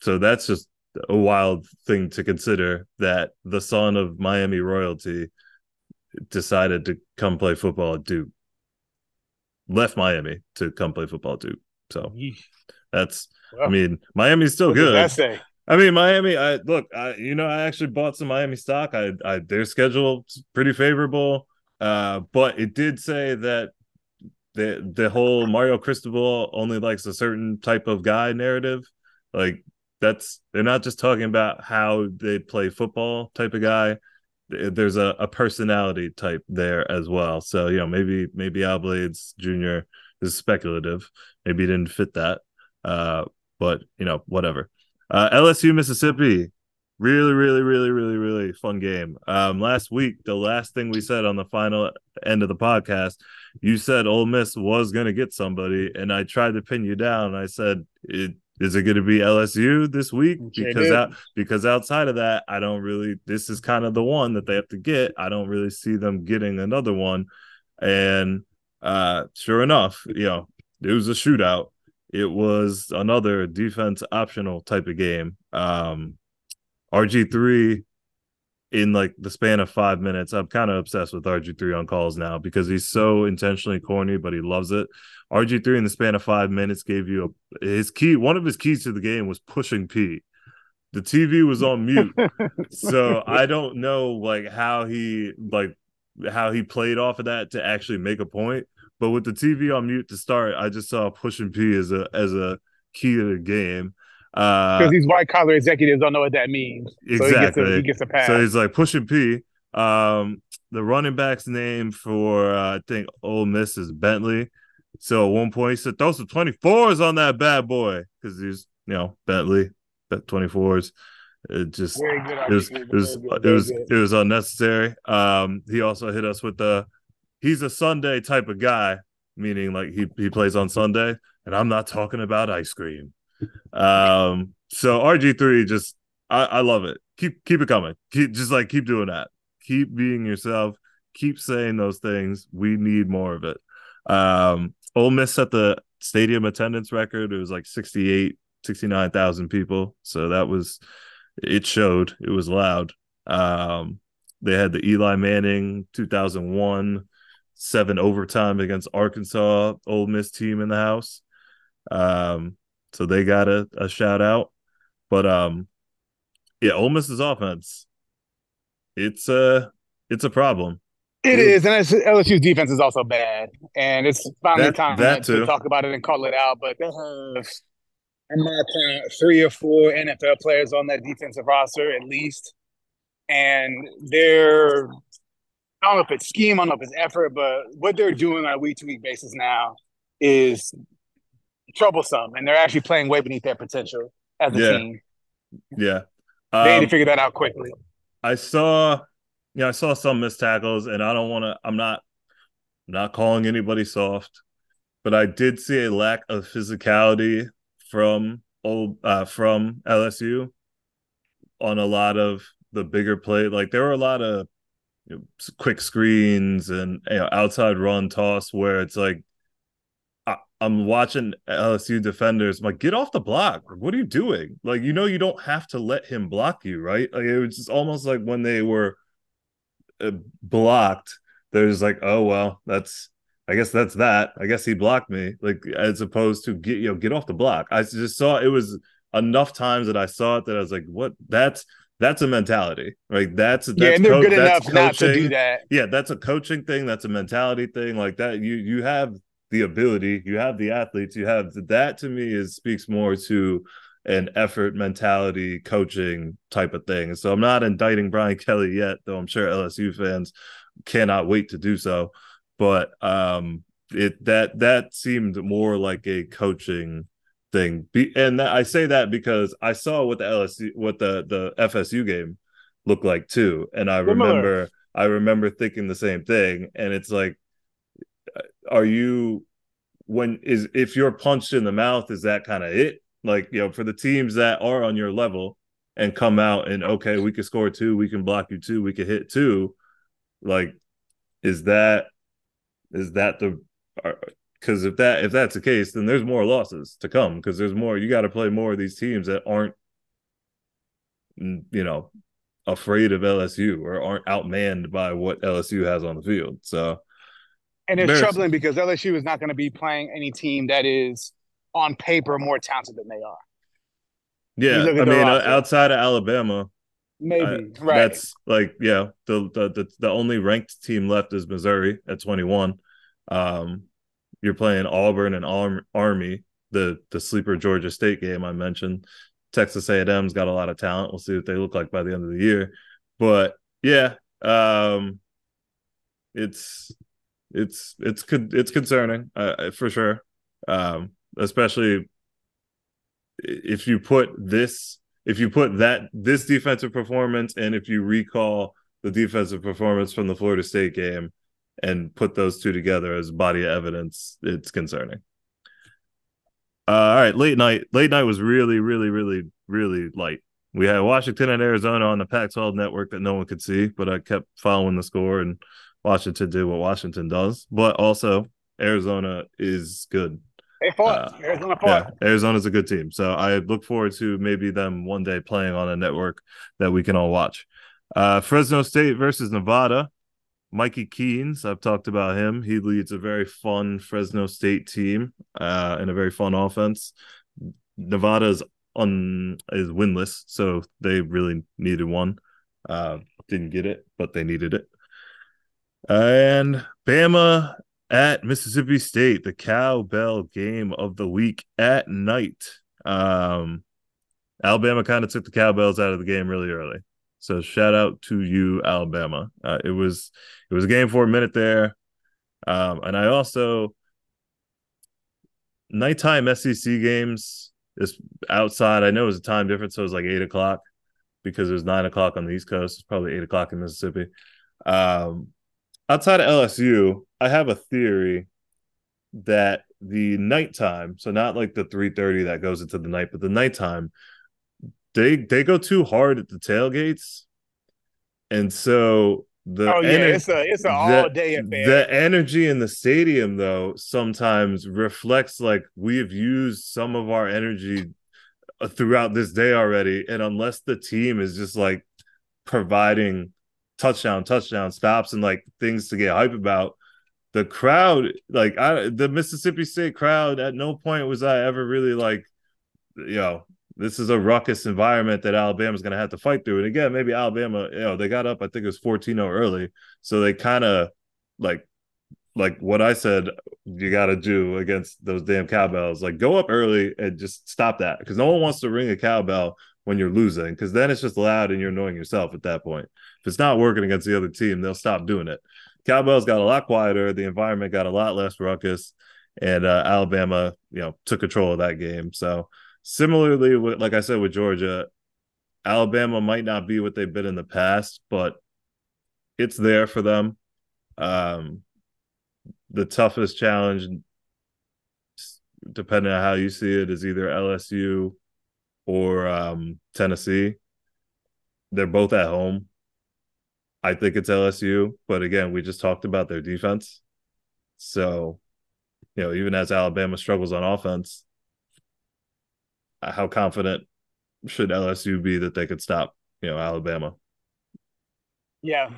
Speaker 1: so that's just a wild thing to consider that the son of Miami royalty decided to come play football at Duke. Left Miami to come play football at Duke. So that's well, I mean, Miami's still good. I mean, Miami. I look. I you know, I actually bought some Miami stock. I, I their schedule pretty favorable. Uh, but it did say that the the whole Mario Cristobal only likes a certain type of guy narrative. Like that's they're not just talking about how they play football type of guy. There's a, a personality type there as well. So you know, maybe maybe Al Blades Jr. is speculative. Maybe he didn't fit that. Uh, but you know, whatever. Uh, LSU Mississippi, really, really, really, really, really fun game. Um, last week, the last thing we said on the final end of the podcast, you said Ole Miss was going to get somebody, and I tried to pin you down. I said, it, "Is it going to be LSU this week?" Because out, because outside of that, I don't really. This is kind of the one that they have to get. I don't really see them getting another one, and uh, sure enough, you know, it was a shootout. It was another defense optional type of game. Um, RG3 in like the span of five minutes. I'm kind of obsessed with RG3 on calls now because he's so intentionally corny, but he loves it. RG3 in the span of five minutes gave you a, his key. One of his keys to the game was pushing P. the TV was on mute. so I don't know like how he like how he played off of that to actually make a point. But with the TV on mute to start, I just saw pushing P as a as a key to the game.
Speaker 2: Because uh, these white collar executives don't know what that means.
Speaker 1: Exactly. So he gets
Speaker 2: a, he gets a pass.
Speaker 1: So he's like pushing P. Um, the running back's name for uh, I think Ole Miss is Bentley. So at one point he said, "Throw some twenty fours on that bad boy," because he's you know Bentley, twenty fours. It just it was it was it was it was unnecessary. Um, he also hit us with the he's a Sunday type of guy, meaning like he he plays on Sunday, and I'm not talking about ice cream. Um, so RG three just I, I love it. Keep keep it coming. Keep just like keep doing that. Keep being yourself. Keep saying those things. We need more of it. Um, Ole Miss set the stadium attendance record. It was like 68, 69,000 people. So that was it showed. It was loud. Um, they had the Eli Manning 2001 seven overtime against Arkansas Ole Miss team in the house. Um, so they got a, a shout out. But um, yeah, Ole Miss's offense, it's a it's a problem.
Speaker 2: It is, and LSU's defense is also bad, and it's finally that, time that to talk about it and call it out. But they have, I'm not three or four NFL players on that defensive roster at least, and they're I don't know if it's scheme, I don't know if it's effort, but what they're doing on a week to week basis now is troublesome, and they're actually playing way beneath their potential as a
Speaker 1: yeah.
Speaker 2: team.
Speaker 1: Yeah,
Speaker 2: um, they need to um, figure that out quickly.
Speaker 1: I saw you know, I saw some missed tackles, and I don't want to. I'm not I'm not calling anybody soft, but I did see a lack of physicality from old uh, from LSU on a lot of the bigger play. Like there were a lot of you know, quick screens and you know, outside run toss where it's like I, am watching LSU defenders. I'm like, get off the block. What are you doing? Like, you know, you don't have to let him block you, right? Like it was just almost like when they were uh, blocked, there's like, oh well, that's I guess that's that. I guess he blocked me, like as opposed to get you know get off the block. I just saw it was enough times that I saw it that I was like, what? That's that's a mentality, right? That's, that's
Speaker 2: yeah, and they're co- good enough coaching. not to do that.
Speaker 1: Yeah, that's a coaching thing. That's a mentality thing. Like that, you you have the ability, you have the athletes, you have that. To me, is speaks more to an effort mentality coaching type of thing. So I'm not indicting Brian Kelly yet, though I'm sure LSU fans cannot wait to do so. But um it that that seemed more like a coaching thing. Be, and that, I say that because I saw what the LSU what the the FSU game looked like too. And I Similar. remember I remember thinking the same thing. And it's like uh, are you when is if you're punched in the mouth, is that kind of it? Like, you know, for the teams that are on your level and come out and okay, we can score two, we can block you two, we can hit two. Like, is that is that the because if that if that's the case, then there's more losses to come because there's more. You got to play more of these teams that aren't, you know, afraid of LSU or aren't outmanned by what LSU has on the field. So,
Speaker 2: and it's troubling because LSU is not going to be playing any team that is on paper more talented than they are.
Speaker 1: Yeah, I mean, uh, outside of Alabama,
Speaker 2: maybe right.
Speaker 1: That's like yeah, the, the the the only ranked team left is Missouri at twenty one. Um, you're playing Auburn and Army, the the sleeper Georgia State game I mentioned. Texas A&M's got a lot of talent. We'll see what they look like by the end of the year. But yeah, um, it's it's it's it's concerning uh, for sure. Um, especially if you put this if you put that this defensive performance and if you recall the defensive performance from the Florida State game and put those two together as body of evidence, it's concerning. Uh, all right, late night. Late night was really, really, really, really light. We had Washington and Arizona on the Pac-12 network that no one could see, but I kept following the score and Washington did what Washington does. But also, Arizona is good.
Speaker 2: They fought. Uh, Arizona fought.
Speaker 1: Yeah, Arizona's a good team. So I look forward to maybe them one day playing on a network that we can all watch. Uh, Fresno State versus Nevada. Mikey Keene's, I've talked about him. He leads a very fun Fresno State team uh, and a very fun offense. Nevada's on is winless, so they really needed one. Uh, didn't get it, but they needed it. And Bama at Mississippi State, the cowbell game of the week at night. Um, Alabama kind of took the cowbells out of the game really early. So shout out to you, Alabama. Uh, it was it was a game for a minute there, um, and I also nighttime SEC games is outside. I know it was a time difference, so it was like eight o'clock because it was nine o'clock on the East Coast. It's probably eight o'clock in Mississippi. Um, outside of LSU, I have a theory that the nighttime, so not like the 3:30 that goes into the night, but the nighttime, they they go too hard at the tailgates. And so the
Speaker 2: oh yeah, ener- it's a it's an all day
Speaker 1: affair. The energy in the stadium though sometimes reflects like we've used some of our energy uh, throughout this day already and unless the team is just like providing touchdown touchdown stops and like things to get hype about the crowd like I the Mississippi State crowd at no point was I ever really like you know this is a ruckus environment that Alabama's going to have to fight through. And again, maybe Alabama, you know, they got up, I think it was 14 0 early. So they kind of like, like what I said, you got to do against those damn cowbells, like go up early and just stop that because no one wants to ring a cowbell when you're losing because then it's just loud and you're annoying yourself at that point. If it's not working against the other team, they'll stop doing it. Cowbells got a lot quieter. The environment got a lot less ruckus, and uh, Alabama, you know, took control of that game. So similarly, with, like I said with Georgia, Alabama might not be what they've been in the past, but it's there for them. Um, the toughest challenge, depending on how you see it, is either LSU or um, Tennessee. They're both at home. I think it's LSU, but again, we just talked about their defense. So, you know, even as Alabama struggles on offense, Uh, how confident should LSU be that they could stop, you know, Alabama?
Speaker 2: Yeah.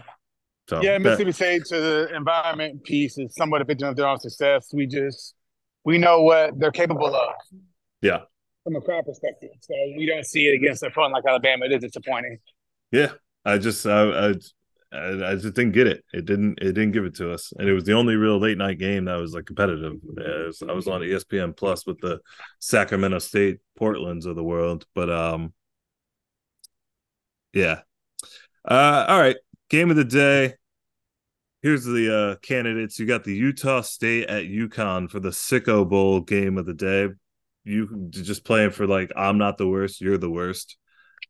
Speaker 2: So yeah, Mississippi State to the environment piece is somewhat a victim of their own success. We just we know what they're capable of.
Speaker 1: Yeah.
Speaker 2: From a crowd perspective. So we don't see it against a front like Alabama. It is disappointing.
Speaker 1: Yeah. I just I, I I, I, just didn't get it. It didn't. It didn't give it to us, and it was the only real late night game that was like competitive. I was on ESPN Plus with the Sacramento State Portland's of the world, but um, yeah. Uh, all right, game of the day. Here's the uh, candidates. You got the Utah State at UConn for the Sicko Bowl game of the day. You just playing for like I'm not the worst, you're the worst.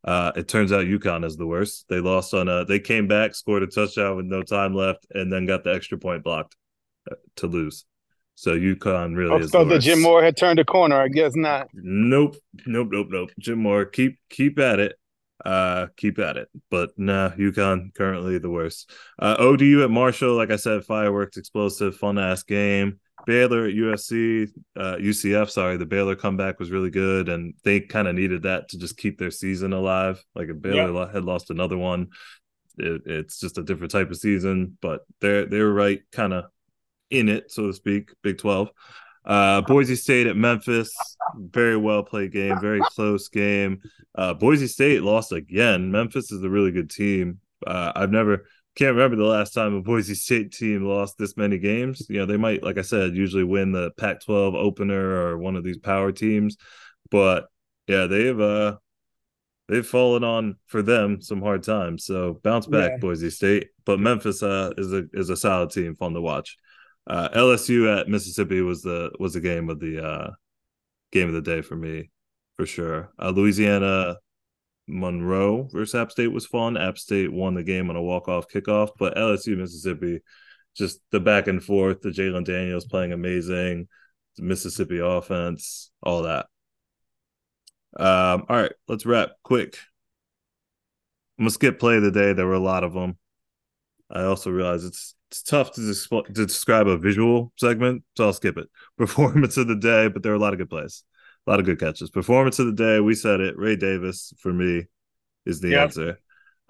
Speaker 1: Uh, it turns out UConn is the worst. They lost on a. They came back, scored a touchdown with no time left, and then got the extra point blocked uh, to lose. So UConn really I is.
Speaker 2: Thought that Jim Mora had turned a corner. I guess not.
Speaker 1: Nope, nope, nope, nope. Jim Mora, keep keep at it. Uh, keep at it. But nah, UConn currently the worst. Uh, ODU at Marshall, like I said, fireworks, explosive, fun ass game. Baylor at USC, uh, UCF, sorry, the Baylor comeback was really good, and they kind of needed that to just keep their season alive. Like if Baylor yeah. had lost another one, it, it's just a different type of season. But they're they're right, kind of in it, so to speak. Big Twelve. Uh, Boise State at Memphis, very well played game, very close game. Uh, Boise State lost again. Memphis is a really good team. Uh, I've never can't remember the last time a Boise State team lost this many games. You know, they might, like I said, usually win the Pac-12 opener or one of these power teams, but yeah, they've uh they've fallen on for them some hard times. So bounce back, yeah. Boise State. But Memphis uh is a is a solid team, fun to watch. Uh, LSU at Mississippi was the was the game of the uh game of the day for me, for sure. Uh, Louisiana Monroe versus App State was fun. App State won the game on a walk off kickoff, but LSU Mississippi, just the back and forth, the Jalen Daniels playing amazing, Mississippi offense, all that. Um, all right, let's wrap quick. I'm gonna skip play of the day. There were a lot of them. I also realize it's it's tough to, to describe a visual segment, so I'll skip it. Performance of the day, but there are a lot of good plays a lot of good catches. Performance of the day, we said it. Ray Davis for me is the yep. answer.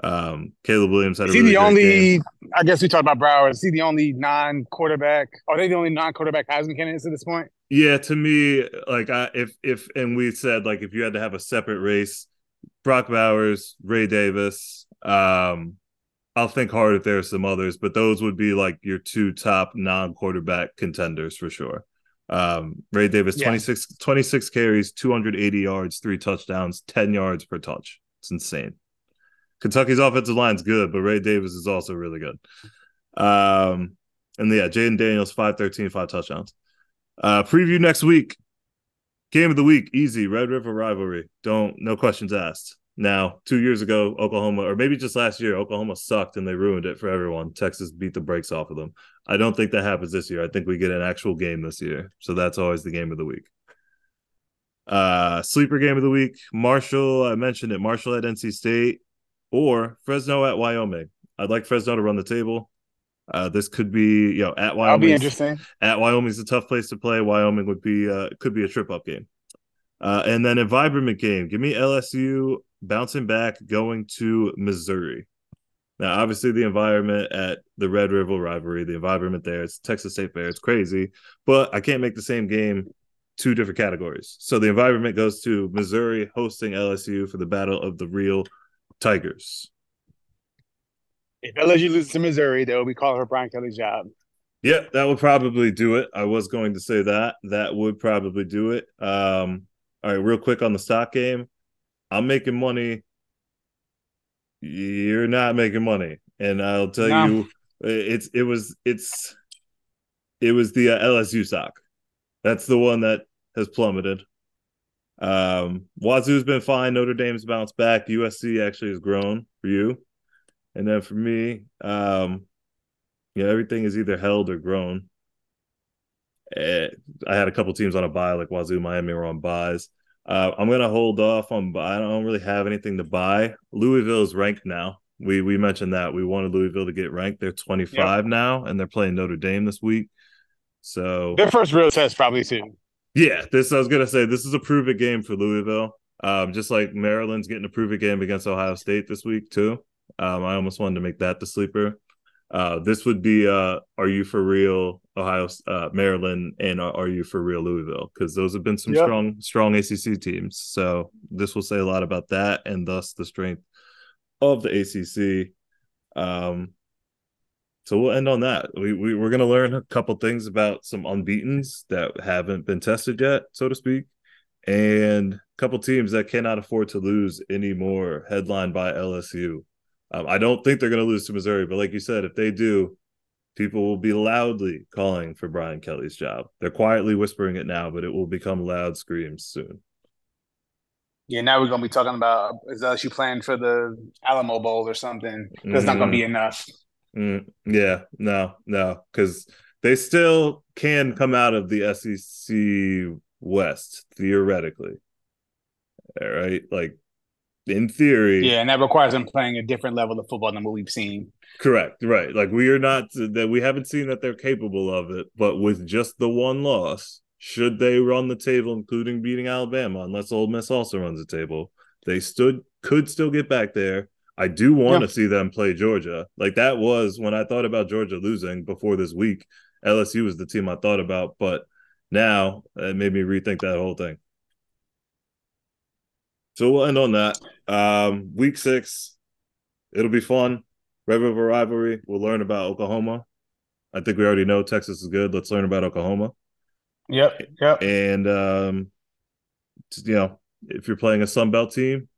Speaker 1: Um, Caleb Williams had
Speaker 2: Is
Speaker 1: a
Speaker 2: he
Speaker 1: really
Speaker 2: the only?
Speaker 1: game.
Speaker 2: I guess we talked about Broward. Is he the only non-quarterback? Are they the only non-quarterback Heisman candidates at this point?
Speaker 1: Yeah, to me, like I if if and we said like if you had to have a separate race, Brock Bowers, Ray Davis, um, I'll think hard if there are some others, but those would be like your two top non-quarterback contenders for sure. Um, Ray Davis,
Speaker 2: Yeah.
Speaker 1: 26, 26 carries, 280 yards, three touchdowns, 10 yards per touch. It's insane. Kentucky's offensive line's good, but Ray Davis is also really good. Um, and yeah, Jayden Daniels, 513, five touchdowns. Uh, preview next week. Game of the week, easy. Red River rivalry. Don't no questions asked. Now, two years ago, Oklahoma, or maybe just last year, Oklahoma sucked and they ruined it for everyone. Texas beat the brakes off of them. I don't think that happens this year. I think we get an actual game this year. So that's always the game of the week. Uh sleeper game of the week. Marshall, I mentioned it. Marshall at NC State or Fresno at Wyoming. I'd like Fresno to run the table. Uh, this could be, you know, at Wyoming.
Speaker 2: That'll be interesting.
Speaker 1: At Wyoming's a tough place to play. Wyoming would be uh could be a trip up game. Uh, and then a vibrant game. Give me LSU bouncing back, going to Missouri. Now, obviously, the environment at the Red River rivalry, the environment there, it's Texas State Fair, it's crazy, but I can't make the same game two different categories. So the environment goes to Missouri hosting LSU for the battle of the real Tigers.
Speaker 2: If LSU loses to Missouri, they'll be calling for Brian Kelly's job.
Speaker 1: Yeah, that would probably do it. I was going to say that. That would probably do it. Um, all right, real quick on the stock game. I'm making money. You're not making money. And I'll tell
Speaker 2: No.
Speaker 1: you it's it was it's it was the uh, LSU stock. That's the one that has plummeted. Um Wazoo's been fine, Notre Dame's bounced back, USC actually has grown for you. And then for me, um yeah, everything is either held or grown. Eh, I had a couple teams on a buy, like Wazoo, Miami were on buys. Uh, I'm gonna hold off on. I don't really have anything to buy. Louisville is ranked now. We we mentioned that we wanted Louisville to get ranked. They're 25 now, and they're playing Notre Dame this week. So
Speaker 2: Their first real test, probably soon.
Speaker 1: yeah, this I was gonna say this is a prove it game for Louisville. Um, just like Maryland's getting a prove it game against Ohio State this week too. Um, I almost wanted to make that the sleeper. Uh, this would be uh, are you for real Ohio, uh, Maryland, and are, you for real Louisville? Because those have been some
Speaker 2: Yep.
Speaker 1: strong, strong ACC teams. So this will say a lot about that, and thus the strength of the ACC. Um, so we'll end on that. We, we we're gonna learn a couple things about some unbeaten's that haven't been tested yet, so to speak, and a couple teams that cannot afford to lose anymore, headlined by LSU. Um, I don't think they're going to lose to Missouri, but like you said, if they do, people will be loudly calling for Brian Kelly's job. They're quietly whispering it now, but it will become loud screams soon.
Speaker 2: Yeah, now we're gonna be talking about is LSU playing for the Alamo Bowl or something? That's not gonna be enough.
Speaker 1: Mm, yeah, no, no, because they still can come out of the SEC West theoretically. All right, like in theory,
Speaker 2: Yeah, and that requires them playing a different level of football than what we've seen.
Speaker 1: Correct. Right. Like we are not that we haven't seen that they're capable of it, but with just the one loss, should they run the table, including beating Alabama, unless Ole Miss also runs the table, they stood could still get back there. I do want
Speaker 2: Yeah.
Speaker 1: to see them play Georgia. Like that was when I thought about Georgia losing before this week. LSU was the team I thought about, but now it made me rethink that whole thing. So we'll end on that. Um, week six, it'll be fun. Red River rivalry. We'll learn about Oklahoma. I think we already know Texas is good. Let's learn about Oklahoma.
Speaker 2: Yep, yep.
Speaker 1: And um, you know, if you're playing a Sun Belt team,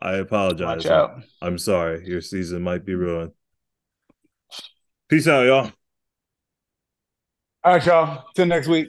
Speaker 1: I apologize.
Speaker 2: Watch out.
Speaker 1: I'm sorry. Your season might be ruined. Peace out, y'all.
Speaker 2: All right, y'all. Till next week.